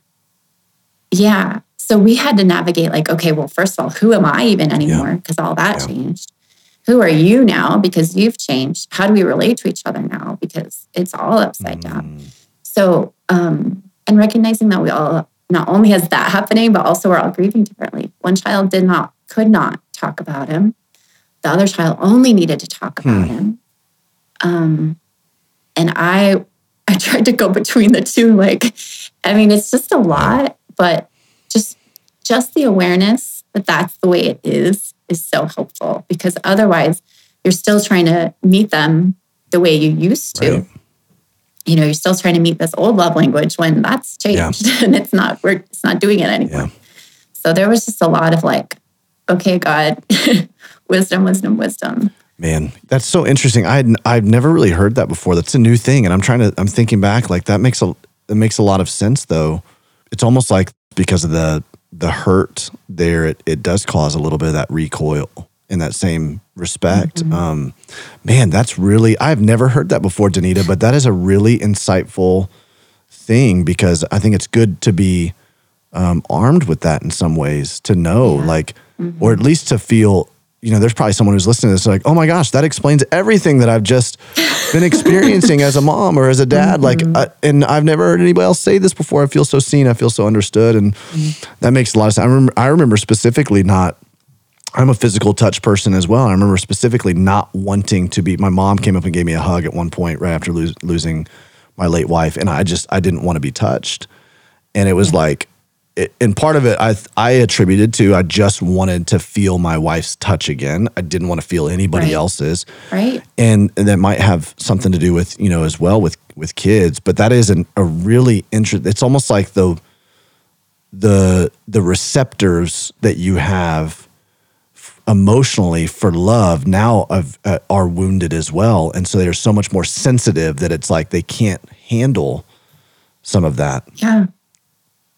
yeah. So we had to navigate like, okay, well, first of all, who am I even anymore? Because all that Yeah. changed. Who are you now? Because you've changed. How do we relate to each other now? Because it's all upside down. So, um, and recognizing that we all not only has that happening, but also we're all grieving differently. One child did not, could not talk about him. The other child only needed to talk about him. Um, and I, <laughs> I tried to go between the two. Like, I mean, it's just a lot, but just, just the awareness that that's the way it is is so helpful because otherwise you're still trying to meet them the way you used to Right. You know, you're still trying to meet this old love language when that's Yeah. changed <laughs> and it's not, we're, it's not doing it anymore. Yeah. So there was just a lot of like, okay, God, <laughs> wisdom, wisdom, wisdom. Man, that's so interesting. I had, I've never really heard that before. That's a new thing, and I'm trying to. I'm thinking back. Like that makes a it makes a lot of sense, though. It's almost like because of the the hurt there, it it does cause a little bit of that recoil in that same respect. Um, man, that's really I've never heard that before, Danita. But that is a really insightful thing because I think it's good to be um, armed with that in some ways to know, like, or at least to feel. You know, there's probably someone who's listening to this like, oh my gosh, that explains everything that I've just been <laughs> experiencing as a mom or as a dad. Like, I, and I've never heard anybody else say this before. I feel so seen. I feel so understood, and that makes a lot of sense. I remember, I remember specifically not I'm a physical touch person as well. I remember specifically not wanting to be. My mom came up and gave me a hug at one point right after lose, losing my late wife, and I just I didn't want to be touched, and it was mm-hmm. like, it, and part of it I I attributed to I just wanted to feel my wife's touch again. I didn't want to feel anybody Right. else's, Right. and, and that might have something to do with you know as well with with kids but that is an, a really interesting it's almost like the the the receptors that you have emotionally for love now of, uh, are wounded as well. And so they're so much more sensitive that it's like they can't handle some of that. Yeah.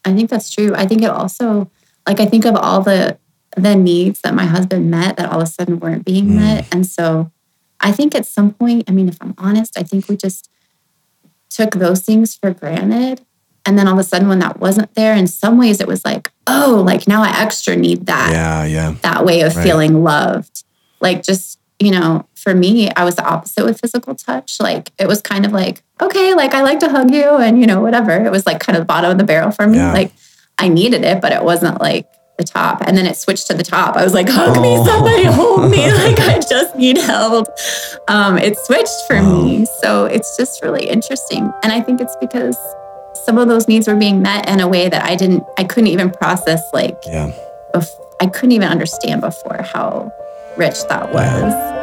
I think that's true. I think it also like I think of all the the needs that my husband met that all of a sudden weren't being mm. met. And so I think at some point, I mean, if I'm honest, I think we just took those things for granted. And then all of a sudden, when that wasn't there, in some ways it was like, oh, like now I extra need that. Yeah, yeah. That way of right. feeling loved. Like just, you know, for me, I was the opposite with physical touch. Like it was kind of like, okay, like I like to hug you and, you know, whatever. It was like kind of the bottom of the barrel for me. Yeah. Like I needed it, but it wasn't like the top. And then it switched to the top. I was like, hug oh. me, somebody hold me. <laughs> Like I just need help. Um, it switched for oh. me. So it's just really interesting. And I think it's because some of those needs were being met in a way that I didn't, I couldn't even process like, yeah. Bef- I couldn't even understand before how rich that was. Yeah.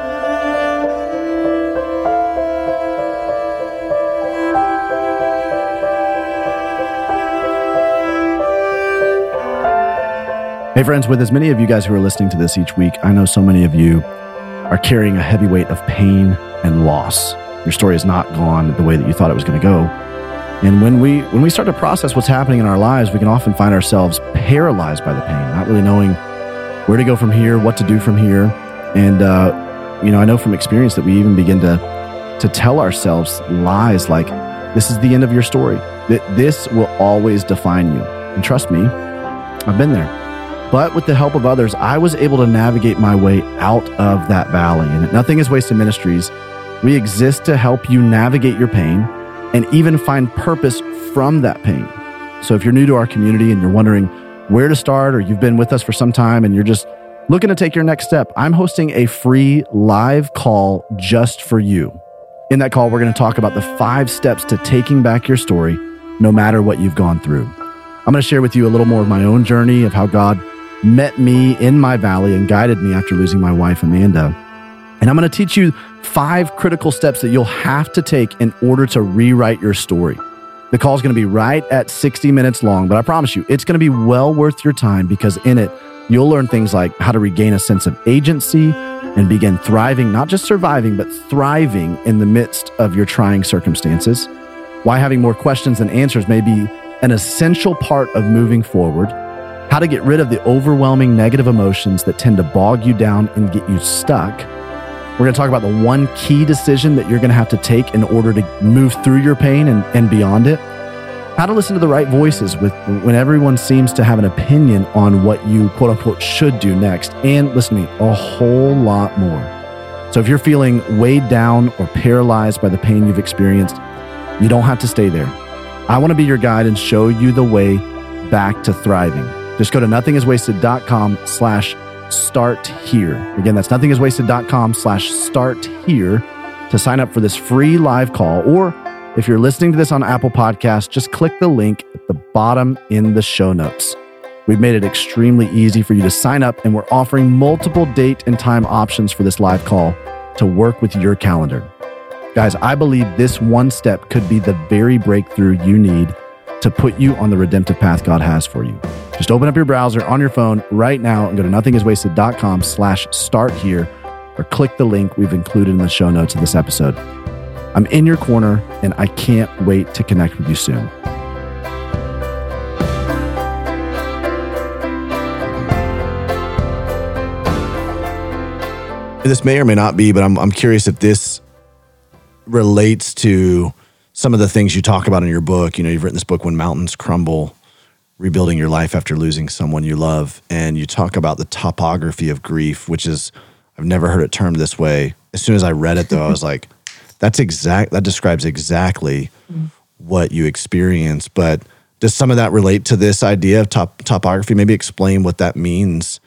Hey, friends, with as many of you guys who are listening to this each week, I know so many of you are carrying a heavy weight of pain and loss. Your story is not gone the way that you thought it was going to go. And when we when we start to process what's happening in our lives, we can often find ourselves paralyzed by the pain, not really knowing where to go from here, what to do from here. And uh, you know, I know from experience that we even begin to to tell ourselves lies like, "This is the end of your story. That this will always define you." And trust me, I've been there. But with the help of others, I was able to navigate my way out of that valley. And Nothing is Wasted Ministries, we exist to help you navigate your pain and even find purpose from that pain. So if you're new to our community and you're wondering where to start, or you've been with us for some time and you're just looking to take your next step, I'm hosting a free live call just for you. In that call, we're going to talk about the five steps to taking back your story, no matter what you've gone through. I'm going to share with you a little more of my own journey of how God met me in my valley and guided me after losing my wife, Amanda. And I'm going to teach you five critical steps that you'll have to take in order to rewrite your story. The call is going to be right at 60 minutes long, but I promise you, it's going to be well worth your time because in it, you'll learn things like how to regain a sense of agency and begin thriving, not just surviving, but thriving in the midst of your trying circumstances. Why having more questions than answers may be an essential part of moving forward how to get rid of the overwhelming negative emotions that tend to bog you down and get you stuck. We're going to talk about the one key decision that you're going to have to take in order to move through your pain and, and beyond it. How to listen to the right voices with when everyone seems to have an opinion on what you quote unquote should do next. And listen to me, a whole lot more. So if you're feeling weighed down or paralyzed by the pain you've experienced, you don't have to stay there. I want to be your guide and show you the way back to thriving. Just go to nothingiswasted.com slash start here. Again, that's nothingiswasted.com slash start here to sign up for this free live call. Or if you're listening to this on Apple Podcasts, just click the link at the bottom in the show notes. We've made it extremely easy for you to sign up, and we're offering multiple date and time options for this live call to work with your calendar. Guys, I believe this one step could be the very breakthrough you need to put you on the redemptive path God has for you. Just open up your browser on your phone right now and go to nothingiswasted.com slash start here or click the link we've included in the show notes of this episode. I'm in your corner and I can't wait to connect with you soon. This may or may not be, but I'm, I'm curious if this relates to some of the things you talk about in your book. You know, you've written this book, When Mountains Crumble rebuilding your life after losing someone you love. And you talk about the topography of grief, which is, I've never heard it termed this way. As soon as I read it, though, I was <laughs> like, that's exact, that describes exactly mm. what you experience. But does some of that relate to this idea of top, topography? Maybe explain what that means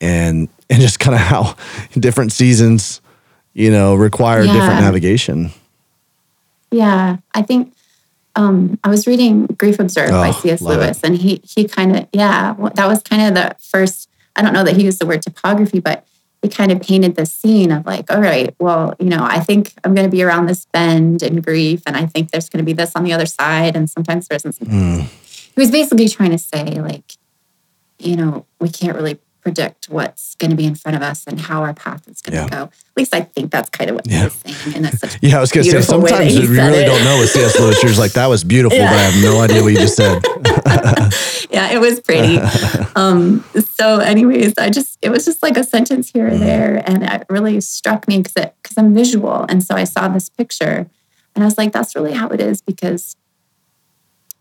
and, and just kind of how <laughs> different seasons, you know, require yeah. different navigation. Yeah. I think um, I was reading Grief Observed oh, by C.S. Lewis, it. and he he kind of yeah, that was kind of the first. I don't know that he used the word topography, but he kind of painted the scene of like, all right, well, you know, I think I'm going to be around this bend in grief, and I think there's going to be this on the other side, and sometimes there isn't. Mm. He was basically trying to say like, you know, we can't really predict what's going to be in front of us and how our path is going to Yeah. go. At least I think that's kind of what Yeah. he was saying. And that's such <laughs> Yeah, I was say beautiful way that sometimes we really it. don't know with C.S. Lewis. You're like that was beautiful, Yeah. but I have no idea what you just said. <laughs> yeah, it was pretty. <laughs> um, so, anyways, I just it was just like a sentence here or there, and it really struck me because because I'm visual, and so I saw this picture, and I was like, that's really how it is because.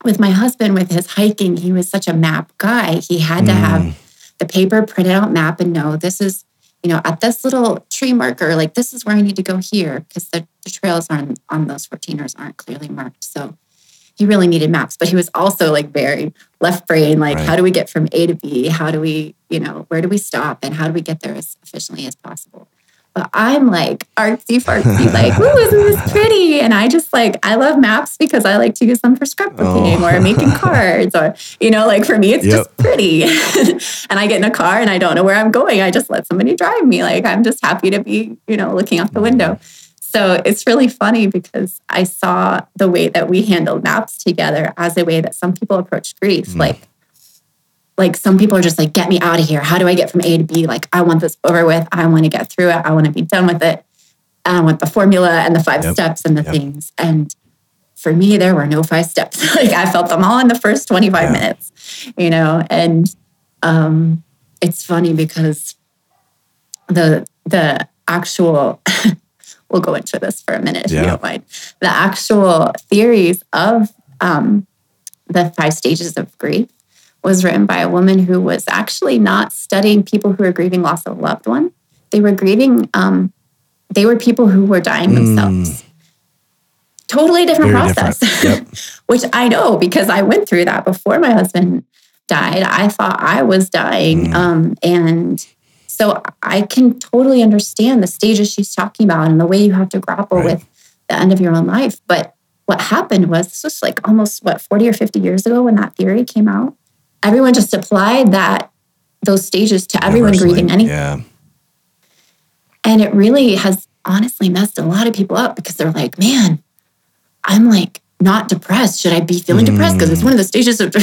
With my husband, with his hiking, he was such a map guy. He had to Mm. have the paper printed out map and know this is, you know, at this little tree marker, like this is where I need to go here because the, the trails on on those 14ers aren't clearly marked. So he really needed maps, but he was also like very left brain, like Right. how do we get from A to B? How do we, you know, where do we stop and how do we get there as efficiently as possible? But I'm like artsy fartsy, like, ooh, isn't this <laughs> pretty? And I just like, I love maps because I like to use them for scrapbooking oh. or making <laughs> cards or, you know, like for me, it's Yep. just pretty. <laughs> and I get in a car and I don't know where I'm going. I just let somebody drive me. Like I'm just happy to be, you know, looking out the mm. window. So it's really funny because I saw the way that we handled maps together as a way that some people approach grief. Mm. Like, like some people are just like, get me out of here. How do I get from A to B? Like, I want this over with. I want to get through it. I want to be done with it. I want the formula and the five Yep. steps and the Yep. things. And for me, there were no five steps. <laughs> like I felt them all in the first 25 Yeah. minutes, you know, and um, it's funny because the the actual <laughs> we'll go into this for a minute if Yeah. you don't mind. The actual theories of um, the five stages of grief was written by a woman who was actually not studying people who were grieving loss of a loved one. They were grieving, um, they were people who were dying themselves. Totally different. Very process, different. <laughs> Yep. which I know because I went through that before my husband died. I thought I was dying. Mm. Um, and so I can totally understand the stages she's talking about and the way you have to grapple Right. with the end of your own life. But what happened was this was like almost what 40 or 50 years ago when that theory came out. Everyone just applied that those stages to everyone grieving anything. Yeah. And it really has honestly messed a lot of people up because they're like, man, I'm like not depressed. Should I be feeling depressed? Because it's mm. one of the stages of,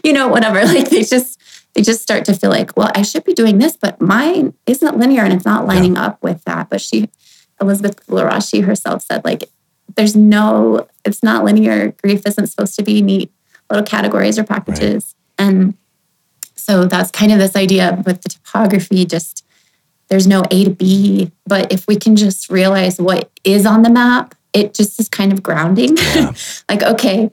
<laughs> you know, whatever. <laughs> Like they just, they just start to feel like, well, I should be doing this, but mine isn't linear and it's not lining up with that. But she, Elisabeth Kübler-Ross, herself said, like, there's no, it's not linear. Grief isn't supposed to be neat little categories or packages. And so that's kind of this idea with the topography, just there's no A to B. But if we can just realize what is on the map, it just is kind of grounding. <laughs> like, okay,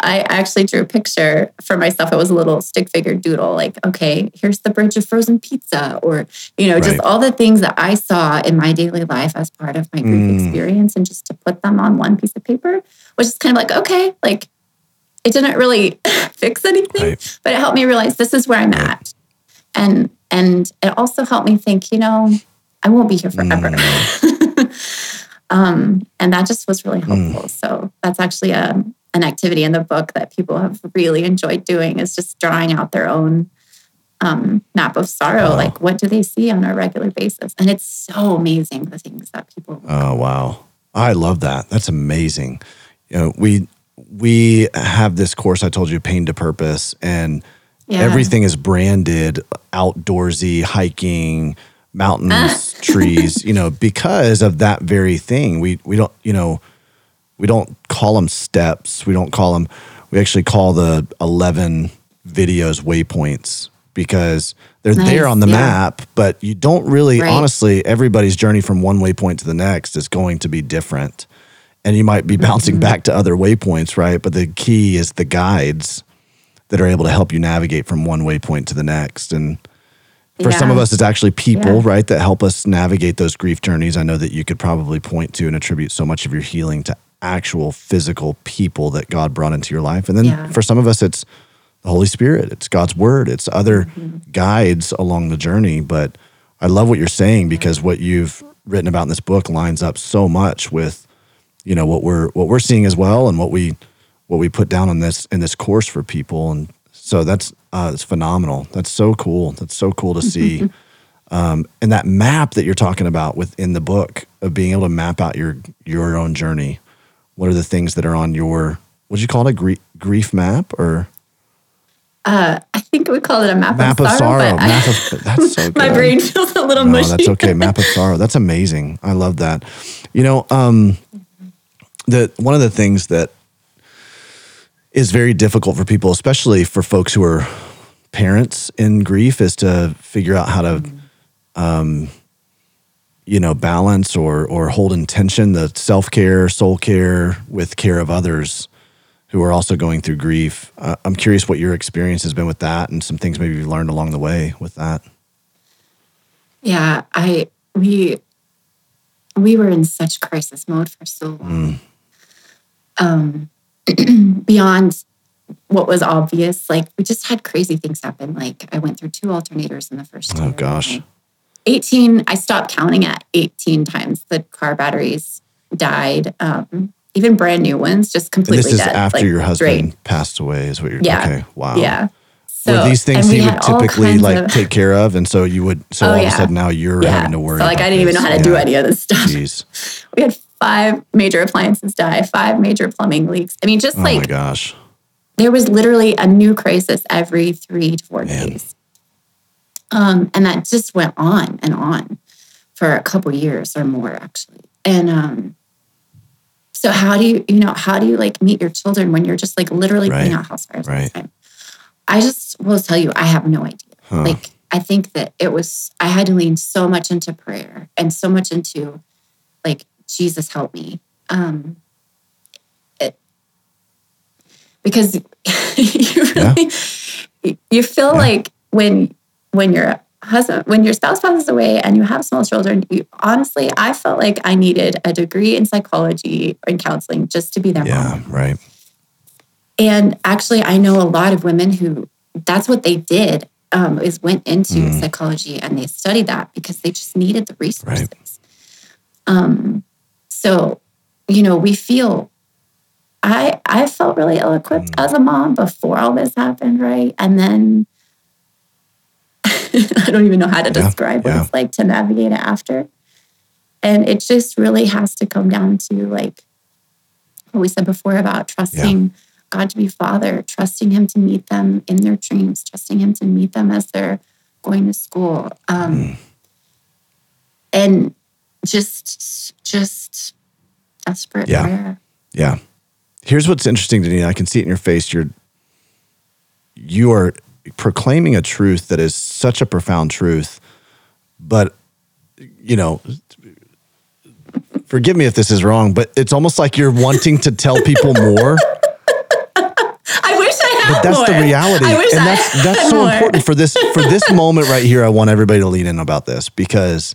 I actually drew a picture for myself. It was a little stick figure doodle, like, okay, here's the bridge of frozen pizza, or, you know, just all the things that I saw in my daily life as part of my group Mm. experience, and just to put them on one piece of paper, which is kind of like, okay, like, it didn't really <laughs> fix anything, Right. but it helped me realize this is where I'm at. And and it also helped me think, you know, I won't be here forever. <laughs> um, and that just was really helpful. So that's actually a, an activity in the book that people have really enjoyed doing is just drawing out their own um, map of sorrow. Wow. Like what do they see on a regular basis? And it's so amazing the things that people Oh wow. I love that. That's amazing. You know, we we have this course I told you, Pain to Purpose, and Yeah. everything is branded outdoorsy, hiking, mountains, <laughs> trees, you know, because of that very thing. We we don't, you know, we don't call them steps. We don't call them we actually call the 11 videos waypoints because they're there on the yeah. map, but you don't really Right. honestly everybody's journey from one waypoint to the next is going to be different. And you might be bouncing Mm-hmm. back to other waypoints, right? But the key is the guides that are able to help you navigate from one waypoint to the next. And for some of us, it's actually people, Yeah. right, that help us navigate those grief journeys. I know that you could probably point to and attribute so much of your healing to actual physical people that God brought into your life. And then Yeah. for some of us, it's the Holy Spirit, it's God's word, it's other Mm-hmm. guides along the journey. But I love what you're saying because what you've written about in this book lines up so much with, you know, what we're what we're seeing as well and what we what we put down on this in this course for people. And so that's uh, it's phenomenal. That's so cool. That's so cool to <laughs> see. um, and that map that you're talking about within the book of being able to map out your your own journey. What are the things that are on your what you call it a grief, grief map or uh, I think we call it a map, Map of of sorrow. sorrow. I- Map of that's <laughs> so good. my brain feels a little No, mushy. that's okay. <laughs> Map of sorrow. That's amazing. I love that. You know, um, the one of the things that is very difficult for people, especially for folks who are parents in grief, is to figure out how to, um, you know, balance or or hold in tension the self care, soul care with care of others who are also going through grief. Uh, I'm curious what your experience has been with that, and some things maybe you've learned along the way with that. Yeah, I we we were in such crisis mode for so long. Um, <clears throat> beyond what was obvious, like we just had crazy things happen. Like I went through two alternators in the first Oh, year. gosh. 18, I stopped counting at 18 times the car batteries died. Um, even brand new ones, just And completely this is dead. after like, your husband drained. passed away, is what you're Yeah. okay. Wow. Yeah. So, Were these things he would typically like of- take care of, and so you would. So Oh, all of a sudden now you're yeah. having to worry. So like I didn't even know how to do any of this stuff. Jeez. <laughs> We had five major appliances die, five major plumbing leaks. I mean, just Oh my like gosh. there was literally a new crisis every three to four Man. days. Um, and that just went on and on for a couple years or more, actually. And um, so, how do you, you know, how do you like meet your children when you're just like literally putting Right. out house fires all Right. the time? I just will tell you, I have no idea. Huh. Like, I think that it was, I had to lean so much into prayer and so much into like, Jesus help me. Um, it, because <laughs> you really, you feel Yeah. like when, when your husband, when your spouse passes away and you have small children, you honestly, I felt like I needed a degree in psychology and counseling just to be their Yeah. mom. Right. And actually, I know a lot of women who that's what they did um, is went into Mm. psychology and they studied that because they just needed the resources. Um, so, you know, we feel. I I felt really ill equipped Mm. as a mom before all this happened, right? And then <laughs> I don't even know how to Yeah, describe what yeah. it's like to navigate it after. And it just really has to come down to like what we said before about trusting God to be Father, trusting Him to meet them in their dreams, trusting Him to meet them as they're going to school, um, Mm. and just just desperate Yeah. prayer. Yeah. Here's what's interesting to me. I can see it in your face. You're you are proclaiming a truth that is such a profound truth, but you know, forgive me if this is wrong, but it's almost like you're wanting to tell people more. <laughs> I wish I had But that's the reality, and I that's that's so more. important for this for this moment right here. I want everybody to lean in about this because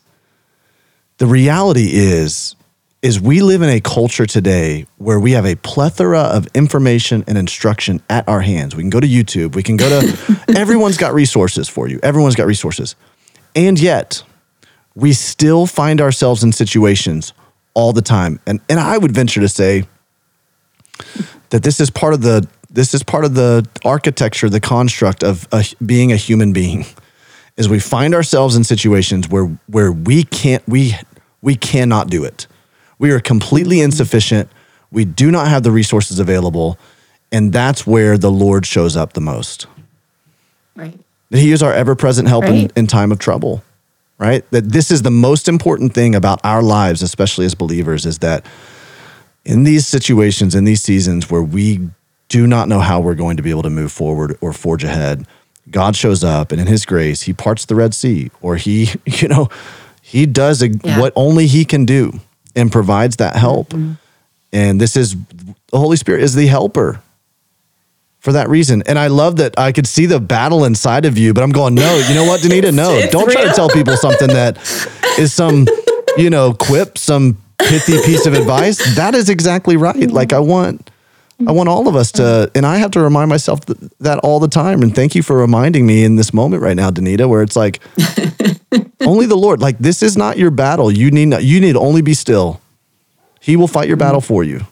the reality is is we live in a culture today where we have a plethora of information and instruction at our hands. We can go to YouTube, we can go to <laughs> everyone's got resources for you. Everyone's got resources. And yet, we still find ourselves in situations all the time. And and I would venture to say that this is part of the this is part of the architecture, the construct of a, being a human being. Is we find ourselves in situations where where we can't we we cannot do it. We are completely insufficient. We do not have the resources available, and that's where the Lord shows up the most. Right. That He is our ever present help in, in time of trouble, right? That this is the most important thing about our lives, especially as believers, is that in these situations, in these seasons where we do not know how we're going to be able to move forward or forge ahead, God shows up and in His grace, He parts the Red Sea or He, <laughs> you know, He does a, Yeah. what only He can do and provides that help. Mm-hmm. And this is the Holy Spirit is the helper for that reason. And I love that I could see the battle inside of you, but I'm going, no, you know what, Danita? No, <laughs> don't try to tell people something that is some, you know, quip, some pithy piece of advice. That is exactly right. Like I want, I want all of us to, and I have to remind myself th- that all the time. And thank you for reminding me in this moment right now, Danita, where it's like, only the Lord, like this is not your battle. You need, not, you need only be still. He will fight your battle for you.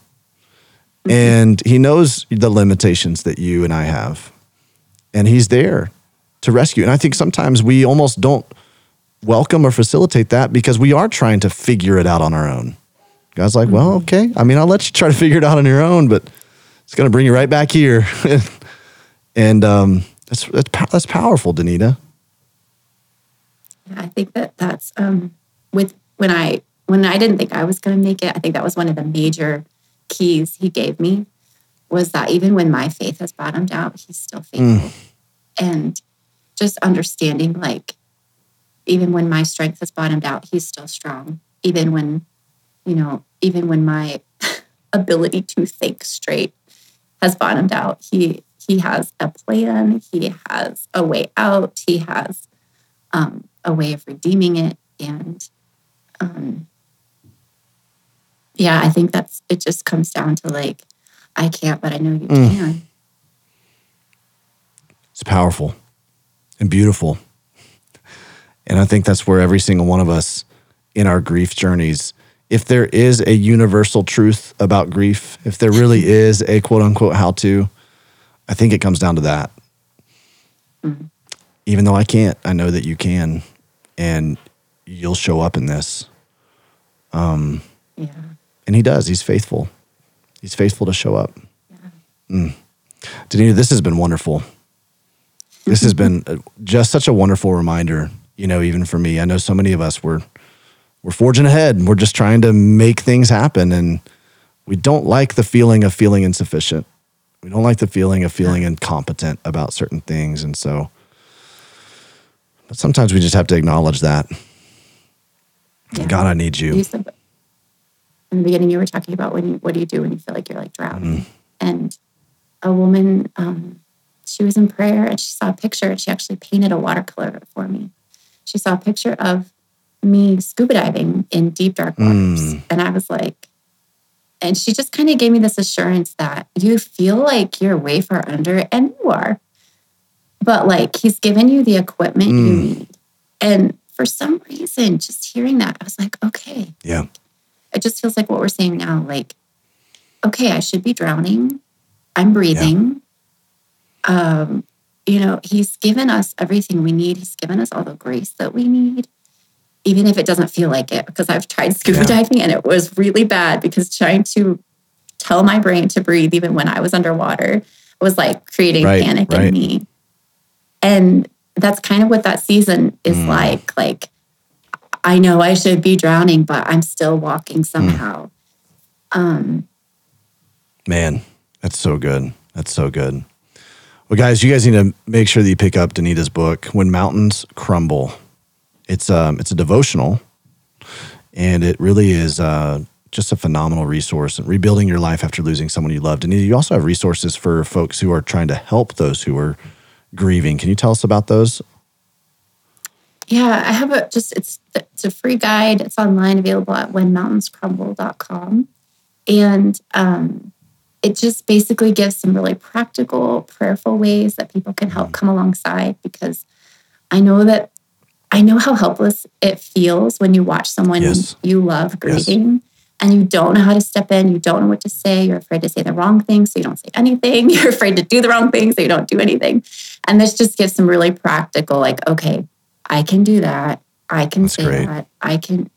And he knows the limitations that you and I have. And he's there to rescue. And I think sometimes we almost don't welcome or facilitate that because we are trying to figure it out on our own. God's like, well, okay. I mean, I'll let you try to figure it out on your own, but it's going to bring you right back here. <laughs> and um, That's that's that's powerful, Danita. I think that that's um, with when I when I didn't think I was going to make it. I think that was one of the major keys he gave me was that even when my faith has bottomed out, he's still faithful, mm. and just understanding like even when my strength has bottomed out, he's still strong. Even when you know, even when my <laughs> ability to think straight has bottomed out, he he has a plan. He has a way out. He has um, a way of redeeming it. And um, yeah, I think that's it. Just comes down to like, I can't, but I know you mm. can. It's powerful and beautiful. And I think that's where every single one of us in our grief journeys, if there is a universal truth about grief, if there really <laughs> is a quote unquote how to, I think it comes down to that. Mm-hmm. Even though I can't, I know that you can, and you'll show up in this. Um, yeah. And he does. He's faithful. He's faithful to show up. Yeah. Mm. Danita, this has been wonderful. This has been <laughs> just such a wonderful reminder. You know, even for me, I know so many of us were we're forging ahead. We're just trying to make things happen, and we don't like the feeling of feeling insufficient. We don't like the feeling of feeling incompetent about certain things. And so, but sometimes we just have to acknowledge that. Yeah. God, I need you. in the beginning, you were talking about when you, what do you do when you feel like you're like drowning? Mm. And a woman, um, she was in prayer and she saw a picture and she actually painted a watercolor for me. She saw a picture of me scuba diving in deep dark waters. Mm. And I was like, and she just kind of gave me this assurance that you feel like you're way far under, and you are. But like he's given you the equipment mm. you need. And for some reason, just hearing that, I was like, okay. Yeah. It just feels like what we're saying now. Like, okay, I should be drowning. I'm breathing. Yeah. Um, you know, he's given us everything we need. He's given us all the grace that we need even if it doesn't feel like it, because I've tried scuba yeah. diving and it was really bad because trying to tell my brain to breathe even when I was underwater was like creating right, panic right. in me. And that's kind of what that season is mm. like. Like, I know I should be drowning, but I'm still walking mm. somehow. Mm. Um, Man, that's so good. That's so good. Well, guys, you guys need to make sure that you pick up Danita's book, When Mountains Crumble. It's um it's a devotional, and it really is uh, just a phenomenal resource. And rebuilding your life after losing someone you loved. And you also have resources for folks who are trying to help those who are grieving. Can you tell us about those? Yeah, I have a just it's it's a free guide. It's online available at whenmountainscrumble.com. And um, it just basically gives some really practical, prayerful ways that people can help mm. come alongside because I know that I know how helpless it feels when you watch someone yes. you love grieving yes. And you don't know how to step in. You don't know what to say. You're afraid to say the wrong thing, so you don't say anything. <laughs> You're afraid to do the wrong thing, so you don't do anything. And this just gives some really practical, like, okay, I can do that. I can that's say great. that. I can,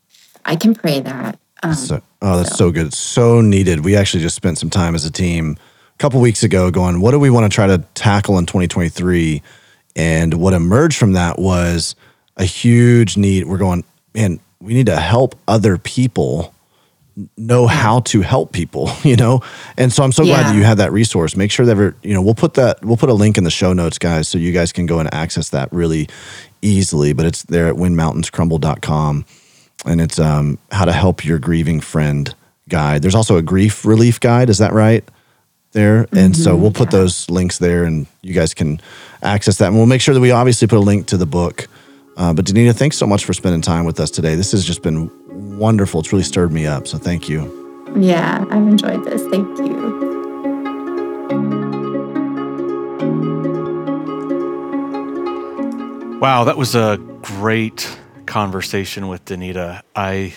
I can pray that. Um, so, oh, that's so. so good. so needed. We actually just spent some time as a team a couple weeks ago going, what do we want to try to tackle in 2023? And what emerged from that was a huge need. We're going, man, we need to help other people know how to help people, <laughs> you know? And so I'm so yeah. glad that you have that resource. Make sure that, you know, we'll put that, we'll put a link in the show notes, guys, so you guys can go and access that really easily. But it's there at whenmountainscrumble.com And it's um, how to help your grieving friend guide. There's also a grief relief guide. Is that right? There. Mm-hmm. And so mm-hmm. we'll put yeah. those links there and you guys can access that. And we'll make sure that we obviously put a link to the book uh, but Danita, thanks so much for spending time with us today. This has just been wonderful. It's really stirred me up. So thank you. Yeah, I've enjoyed this. Thank you. Wow, that was a great conversation with Danita. I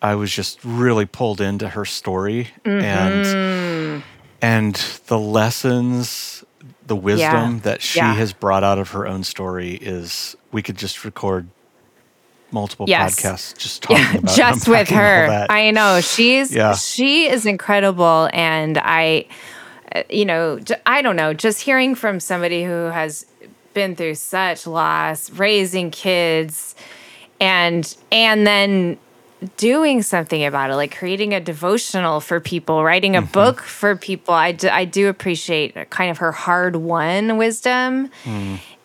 I was just really pulled into her story mm-hmm. and and the lessons the wisdom yeah. that she yeah. has brought out of her own story is we could just record multiple yes. podcasts just talking yeah, <laughs> about just with her. I know she's yeah. she is incredible, and I, uh, you know, I don't know, just hearing from somebody who has been through such loss, raising kids, and and then doing something about it, like creating a devotional for people, writing a book for people. I do, I do appreciate kind of her hard won wisdom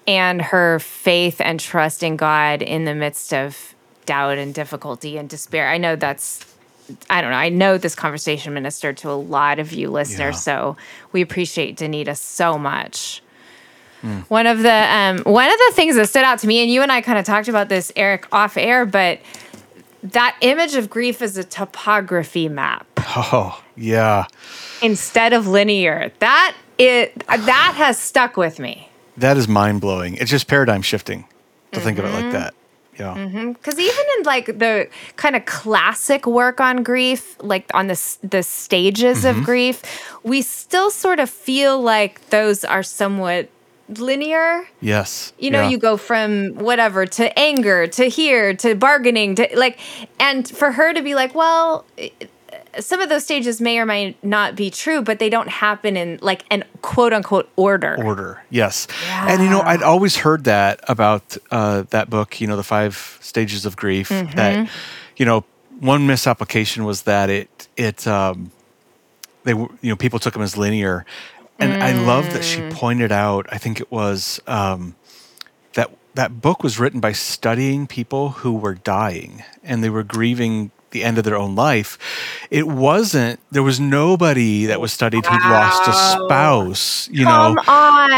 and her faith and trust in God in the midst of doubt and difficulty and despair. I know that's I don't know. I know this conversation ministered to a lot of you listeners, Yeah. so we appreciate Danita so much. One of the um, one of the things that stood out to me, and you and I kind of talked about this, Eric, off air, but that image of grief is a topography map Oh, yeah. instead of linear. That it that has stuck with me. That is mind blowing. It's just paradigm shifting to think of it Mm-hmm. like that. Yeah. because even in like the kind of classic work on grief like on the the stages of grief we still sort of feel like those are somewhat linear Yes. you know Yeah. you go from whatever to anger to here to bargaining to like and for her to be like well i- some of those stages may or may not be true but they don't happen in like an quote unquote order order. Yes. And you know, I'd always heard that about uh, that book, you know, The Five Stages of Grief, Mm-hmm. that, you know, one misapplication was that it, it, um, they were, you know, people took them as linear. And I love that Mm. she pointed out, I think it was, um, that that book was written by studying people who were dying and they were grieving the end of their own life. It wasn't there was nobody that was studied who'd lost a spouse, you come know. on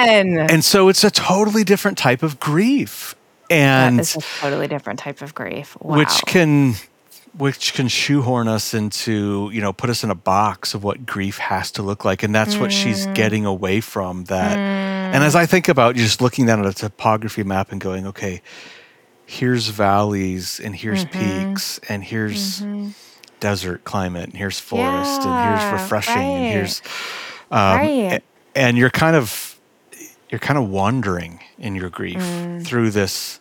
And so it's a totally different type of grief. And is a totally different type of grief wow. which can which can shoehorn us into you know put us in a box of what grief has to look like and that's what she's Mm. getting away from that and as i think about just looking down at a topography map and going okay here's valleys and here's Mm-hmm. peaks and here's desert climate and here's forest and here's refreshing and here's um, Right. and you're kind of you're kind of wandering in your grief Mm. through this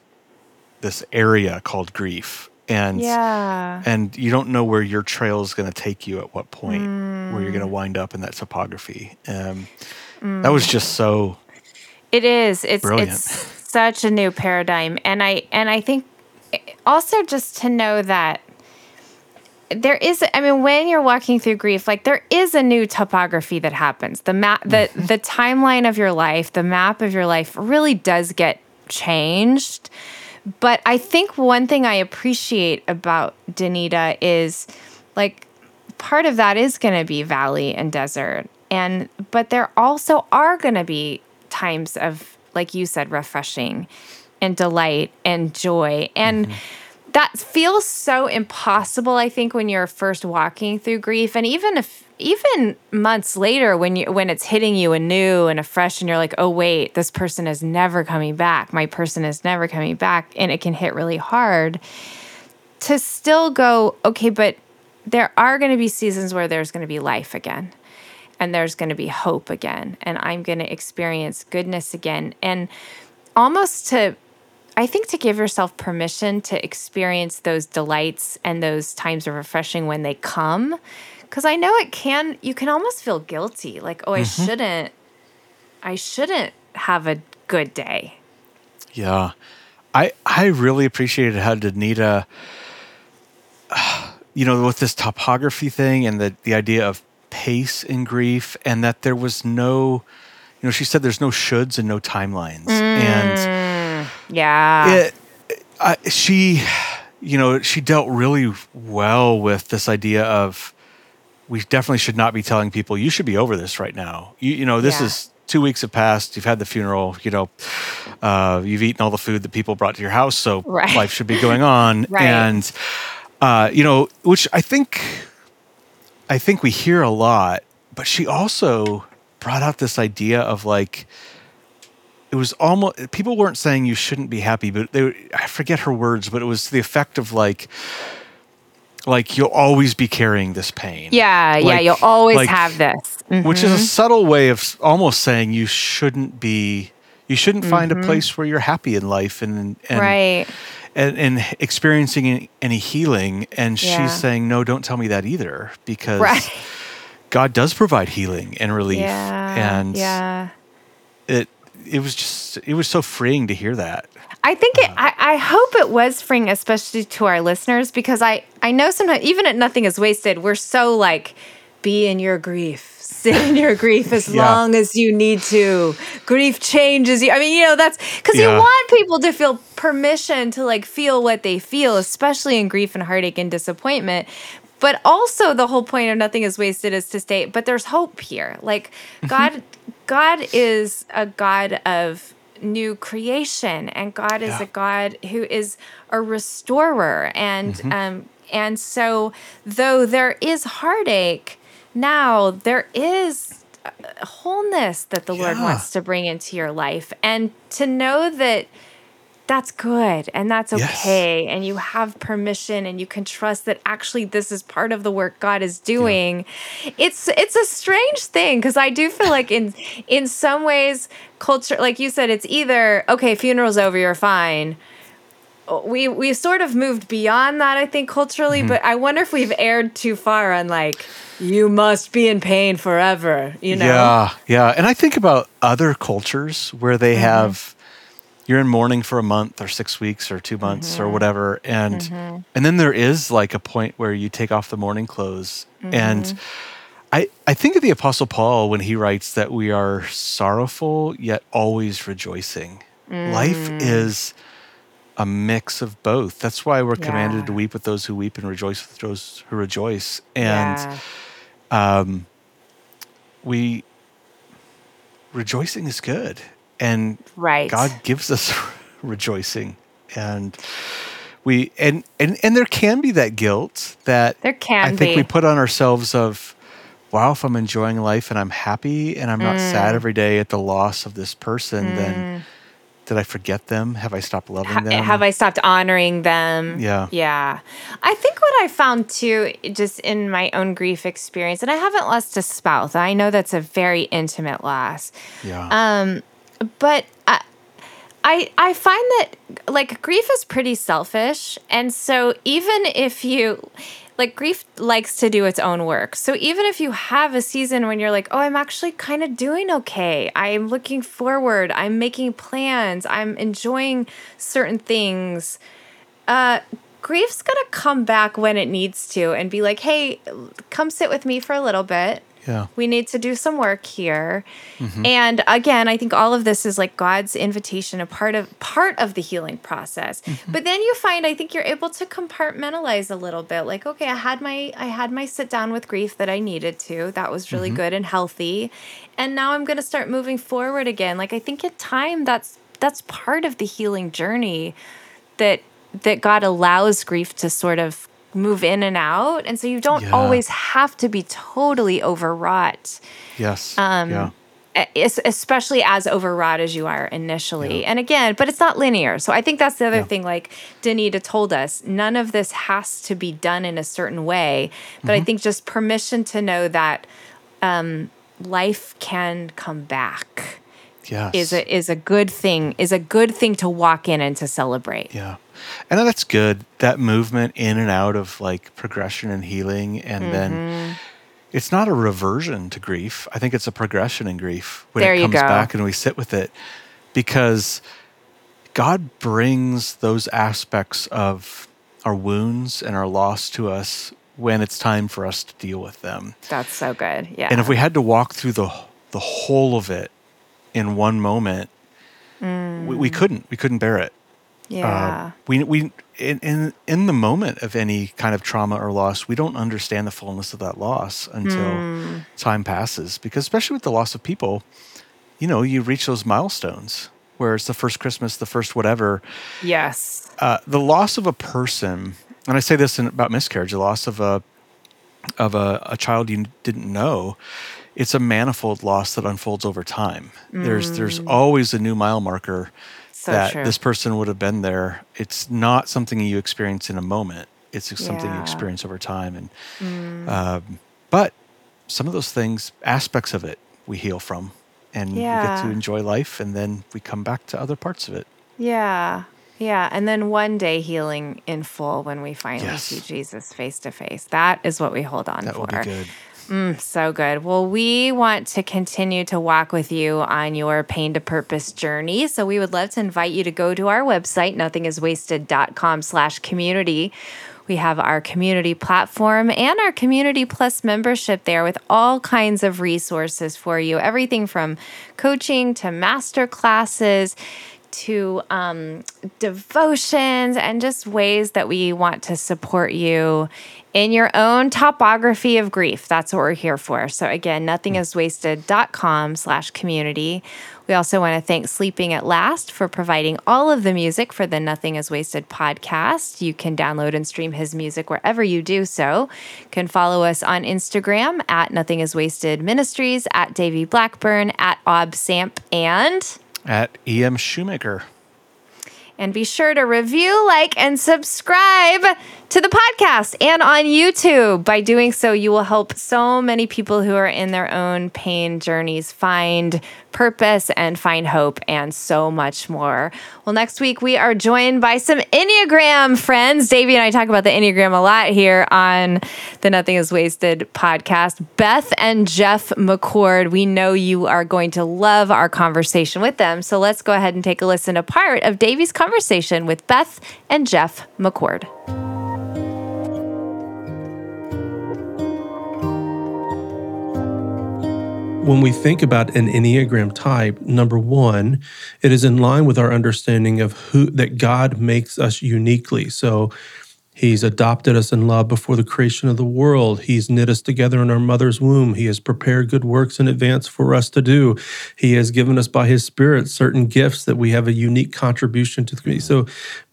this area called grief and yeah and you don't know where your trail is going to take you at what point where you're Mm. going to wind up in that topography um, that was just so It is. It's Brilliant. it's such a new paradigm, and I and I think also just to know that there is. I mean, when you're walking through grief, like there is a new topography that happens. The map, the mm-hmm. the timeline of your life, the map of your life, really does get changed. But I think one thing I appreciate about Danita is like part of that is going to be valley and desert and but there also are going to be times of like you said refreshing and delight and joy. And that feels so impossible i think when you're first walking through grief. And even if even months later when you when it's hitting you anew and afresh and you're like oh wait this person is never coming back. My person is never coming back. And it can hit really hard to still go, okay, but there are going to be seasons where there's going to be life again and there's going to be hope again and I'm going to experience goodness again. And almost to I think to give yourself permission to experience those delights and those times of refreshing when they come cuz I know it can you can almost feel guilty like oh I mm-hmm. shouldn't I shouldn't have a good day. yeah. I i really appreciated how danita <sighs> you know with this topography thing and the the idea of pace in grief and that there was no you know she said there's no shoulds and no timelines and Yeah. it, I, she, you know, she dealt really well with this idea of we definitely should not be telling people you should be over this right now. You, you know, this Yeah. is two weeks have passed. You've had the funeral. You know, uh, you've eaten all the food that people brought to your house, so Right. life should be going on. <laughs> Right. And uh, you know, which I think, I think we hear a lot. But she also brought out this idea of like it was almost people weren't saying you shouldn't be happy, but they I forget her words, but it was the effect of like like you'll always be carrying this pain. Yeah, yeah, you'll always like- have this. Mhm. Which is a subtle way of almost saying you shouldn't be you shouldn't find a place where you're happy in life and and right. And, and experiencing any, healing and Yeah. she's saying no don't tell me that either because Right. God does provide healing and relief Yeah. and yeah. it it was just it was so freeing to hear that. I think it, uh. I, I hope it was freeing, especially to our listeners, because I, I know sometimes, even at Nothing is Wasted, we're so like, be in your grief, sit in your grief as <laughs> Yeah. long as you need to. Grief changes you. I mean, you know, that's because you want people to feel permission to like feel what they feel, especially in grief and heartache and disappointment. But also, the whole point of Nothing is Wasted is to state, but there's hope here. Like, God, God is a God of new creation and god is Yeah. a god who is a restorer and um and so though there is heartache now there is wholeness that the lord wants to bring into your life and to know that that's good and that's Yes. okay and you have permission and you can trust that actually this is part of the work God is doing. It's it's a strange thing because I do feel like in in some ways culture like you said it's either okay funeral's over you're fine. We we've sort of moved beyond that I think culturally Mm-hmm. but I wonder if we've erred too far on like you must be in pain forever, you know. Yeah, yeah. And I think about other cultures where they Mm-hmm. have you're in mourning for a month or six weeks or two months Mm-hmm. or whatever, and and then there is like a point where you take off the mourning clothes, Mm-hmm. and I I think of the Apostle Paul when he writes that we are sorrowful yet always rejoicing. Life Mm. is a mix of both. That's why we're commanded to weep with those who weep and rejoice with those who rejoice. And Yeah. um, we rejoicing is good, and right. God gives us <laughs> rejoicing, and we and and and there can be that guilt that There can I think be. we put on ourselves of. Wow, if I'm enjoying life and I'm happy and I'm not Mm. sad every day at the loss of this person, then did I forget them? Have I stopped loving them? have I stopped honoring them? Yeah. Yeah. I think what I found too, just in my own grief experience, and I haven't lost a spouse. I know that's a very intimate loss. Yeah. Um, but I, I, I find that like grief is pretty selfish. And so even if you, like grief likes to do its own work. So even if you have a season when you're like, oh, I'm actually kind of doing okay. I'm looking forward. I'm making plans. I'm enjoying certain things. Uh, grief's gonna come back when it needs to and be like, hey, come sit with me for a little bit. Yeah. We need to do some work here. Mm-hmm. And again, I think all of this is like God's invitation, a part of part of the healing process. Mm-hmm. But then you find I think you're able to compartmentalize a little bit. Like, okay, I had my I had my sit down with grief that I needed to. That was really mm-hmm. good and healthy. And now I'm going to start moving forward again. Like I think at time that's that's part of the healing journey that that God allows grief to sort of move in and out. And so you don't Yeah. always have to be totally overwrought Yes. Um, yeah. especially as overwrought as you are initially. And again, but it's not linear. So I think that's the other Yeah. thing. Like Danita told us, none of this has to be done in a certain way. But Mm-hmm. I think just permission to know that um, life can come back Yes. is a is a good thing. Is a good thing to walk in and to celebrate. Yeah. And that's good. That movement in and out of like progression and healing. And Mm-hmm. then it's not a reversion to grief. I think it's a progression in grief when There it comes back and we sit with it because God brings those aspects of our wounds and our loss to us when it's time for us to deal with them. That's so good. Yeah. And if we had to walk through the the whole of it in one moment, we, Mm. we couldn't. We couldn't bear it. Yeah. Uh, we we in, in in the moment of any kind of trauma or loss, we don't understand the fullness of that loss until Hmm. time passes. Because especially with the loss of people, you know, you reach those milestones where it's the first Christmas, the first whatever. yes. Uh, the loss of a person, and I say this in, about miscarriage, the loss of a of a, a child you didn't know, it's a manifold loss that unfolds over time. There's there's always a new mile marker So that true. this person would have been there. It's not something you experience in a moment. It's just something you experience over time. And um, but some of those things, aspects of it, we heal from, and we get to enjoy life, and then we come back to other parts of it. Yeah. Yeah. And then one day healing in full when we finally Yes. see Jesus face to face. That is what we hold on That for. will be good. Mm, so good. Well, we want to continue to walk with you on your pain to purpose journey. So we would love to invite you to go to our website, nothingiswasted.com slash community. We have our community platform and our Community Plus membership there with all kinds of resources for you. Everything from coaching to master classes to um, devotions and just ways that we want to support you in your own topography of grief. That's what we're here for. So again, nothingiswasted.com slash community. We also want to thank Sleeping at Last for providing all of the music for the Nothing is Wasted podcast. You can download and stream his music wherever you do so. You can follow us on Instagram at Nothing is Wasted Ministries, at Davey Blackburn, at Ob Samp, and At EM Shoemaker. And be sure to review, like, and subscribe to the podcast and on YouTube. By doing so, you will help so many people who are in their own pain journeys find purpose and find hope and so much more. Well, next week we are joined by some Enneagram friends. Davey and I talk about the Enneagram a lot here on the Nothing is Wasted podcast. Beth and Jeff McCord, we know you are going to love our conversation with them. So let's go ahead and take a listen to part of Davey's conversation with Beth and Jeff McCord. When we think about an Enneagram type, number one, it is in line with our understanding of who that God makes us uniquely. So He's adopted us in love before the creation of the world. He's knit us together in our mother's womb. He has prepared good works in advance for us to do. He has given us by His Spirit certain gifts that we have a unique contribution to the community. So,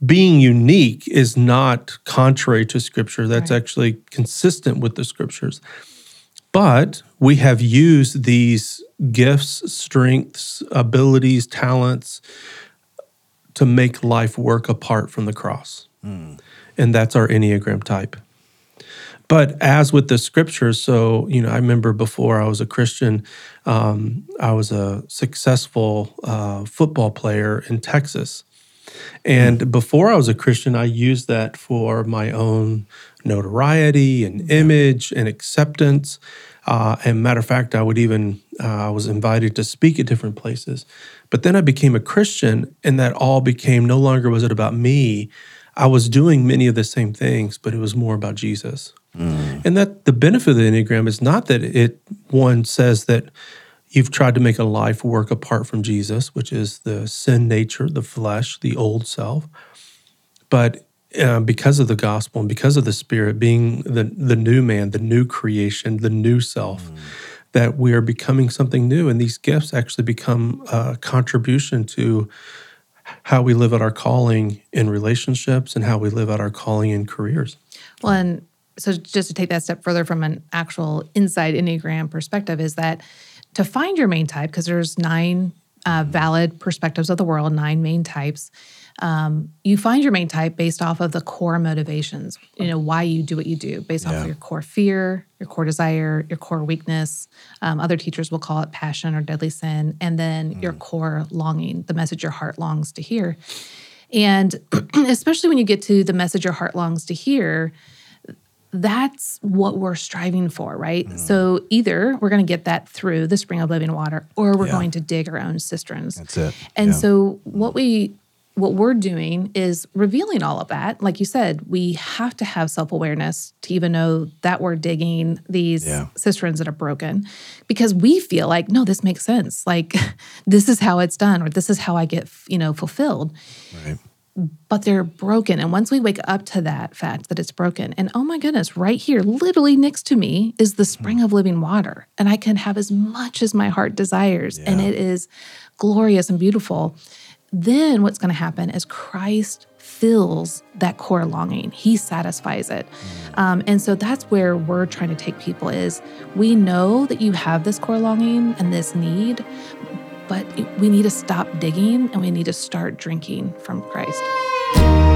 being unique is not contrary to Scripture. That's actually consistent with the Scriptures. But we have used these gifts, strengths, abilities, talents to make life work apart from the cross. And that's our Enneagram type. But as with the scriptures, so, you know, I remember before I was a Christian, um, I was a successful uh, football player in Texas. And before I was a Christian, I used that for my own notoriety and image and acceptance. Uh, and matter of fact, I would even uh, I was invited to speak at different places. But then I became a Christian, and that all became no longer was it about me. I was doing many of the same things, but it was more about Jesus. And that the benefit of the Enneagram is not that it one says that you've tried to make a life work apart from Jesus, which is the sin nature, the flesh, the old self. But uh, because of the gospel and because of the Spirit being the the new man, the new creation, the new self, that we are becoming something new, and these gifts actually become a contribution to how we live out our calling in relationships and how we live out our calling in careers. Well, and so just to take that step further from an actual inside Enneagram perspective, is that to find your main type, because there's nine uh, valid perspectives of the world, nine main types. Um, you find your main type based off of the core motivations, you know, why you do what you do, based off of your core fear, your core desire, your core weakness. Um, other teachers will call it passion or deadly sin, and then your core longing, the message your heart longs to hear. And <clears throat> especially when you get to the message your heart longs to hear, that's what we're striving for, right? So either we're going to get that through the spring of living water or we're Yeah. going to dig our own cisterns. That's it. And Yeah. so what we what we're doing is revealing all of that. Like you said, we have to have self-awareness to even know that we're digging these Yeah. cisterns that are broken because we feel like no this makes sense. Like <laughs> this is how it's done or this is how I get, you know, fulfilled Right. but they're broken. And once we wake up to that fact that it's broken, and oh my goodness, right here, literally next to me is the hmm. spring of living water, and I can have as much as my heart desires, and it is glorious and beautiful. Then what's going to happen is Christ fills that core longing. He satisfies it. Um, and so that's where we're trying to take people is we know that you have this core longing and this need, but we need to stop digging and we need to start drinking from Christ.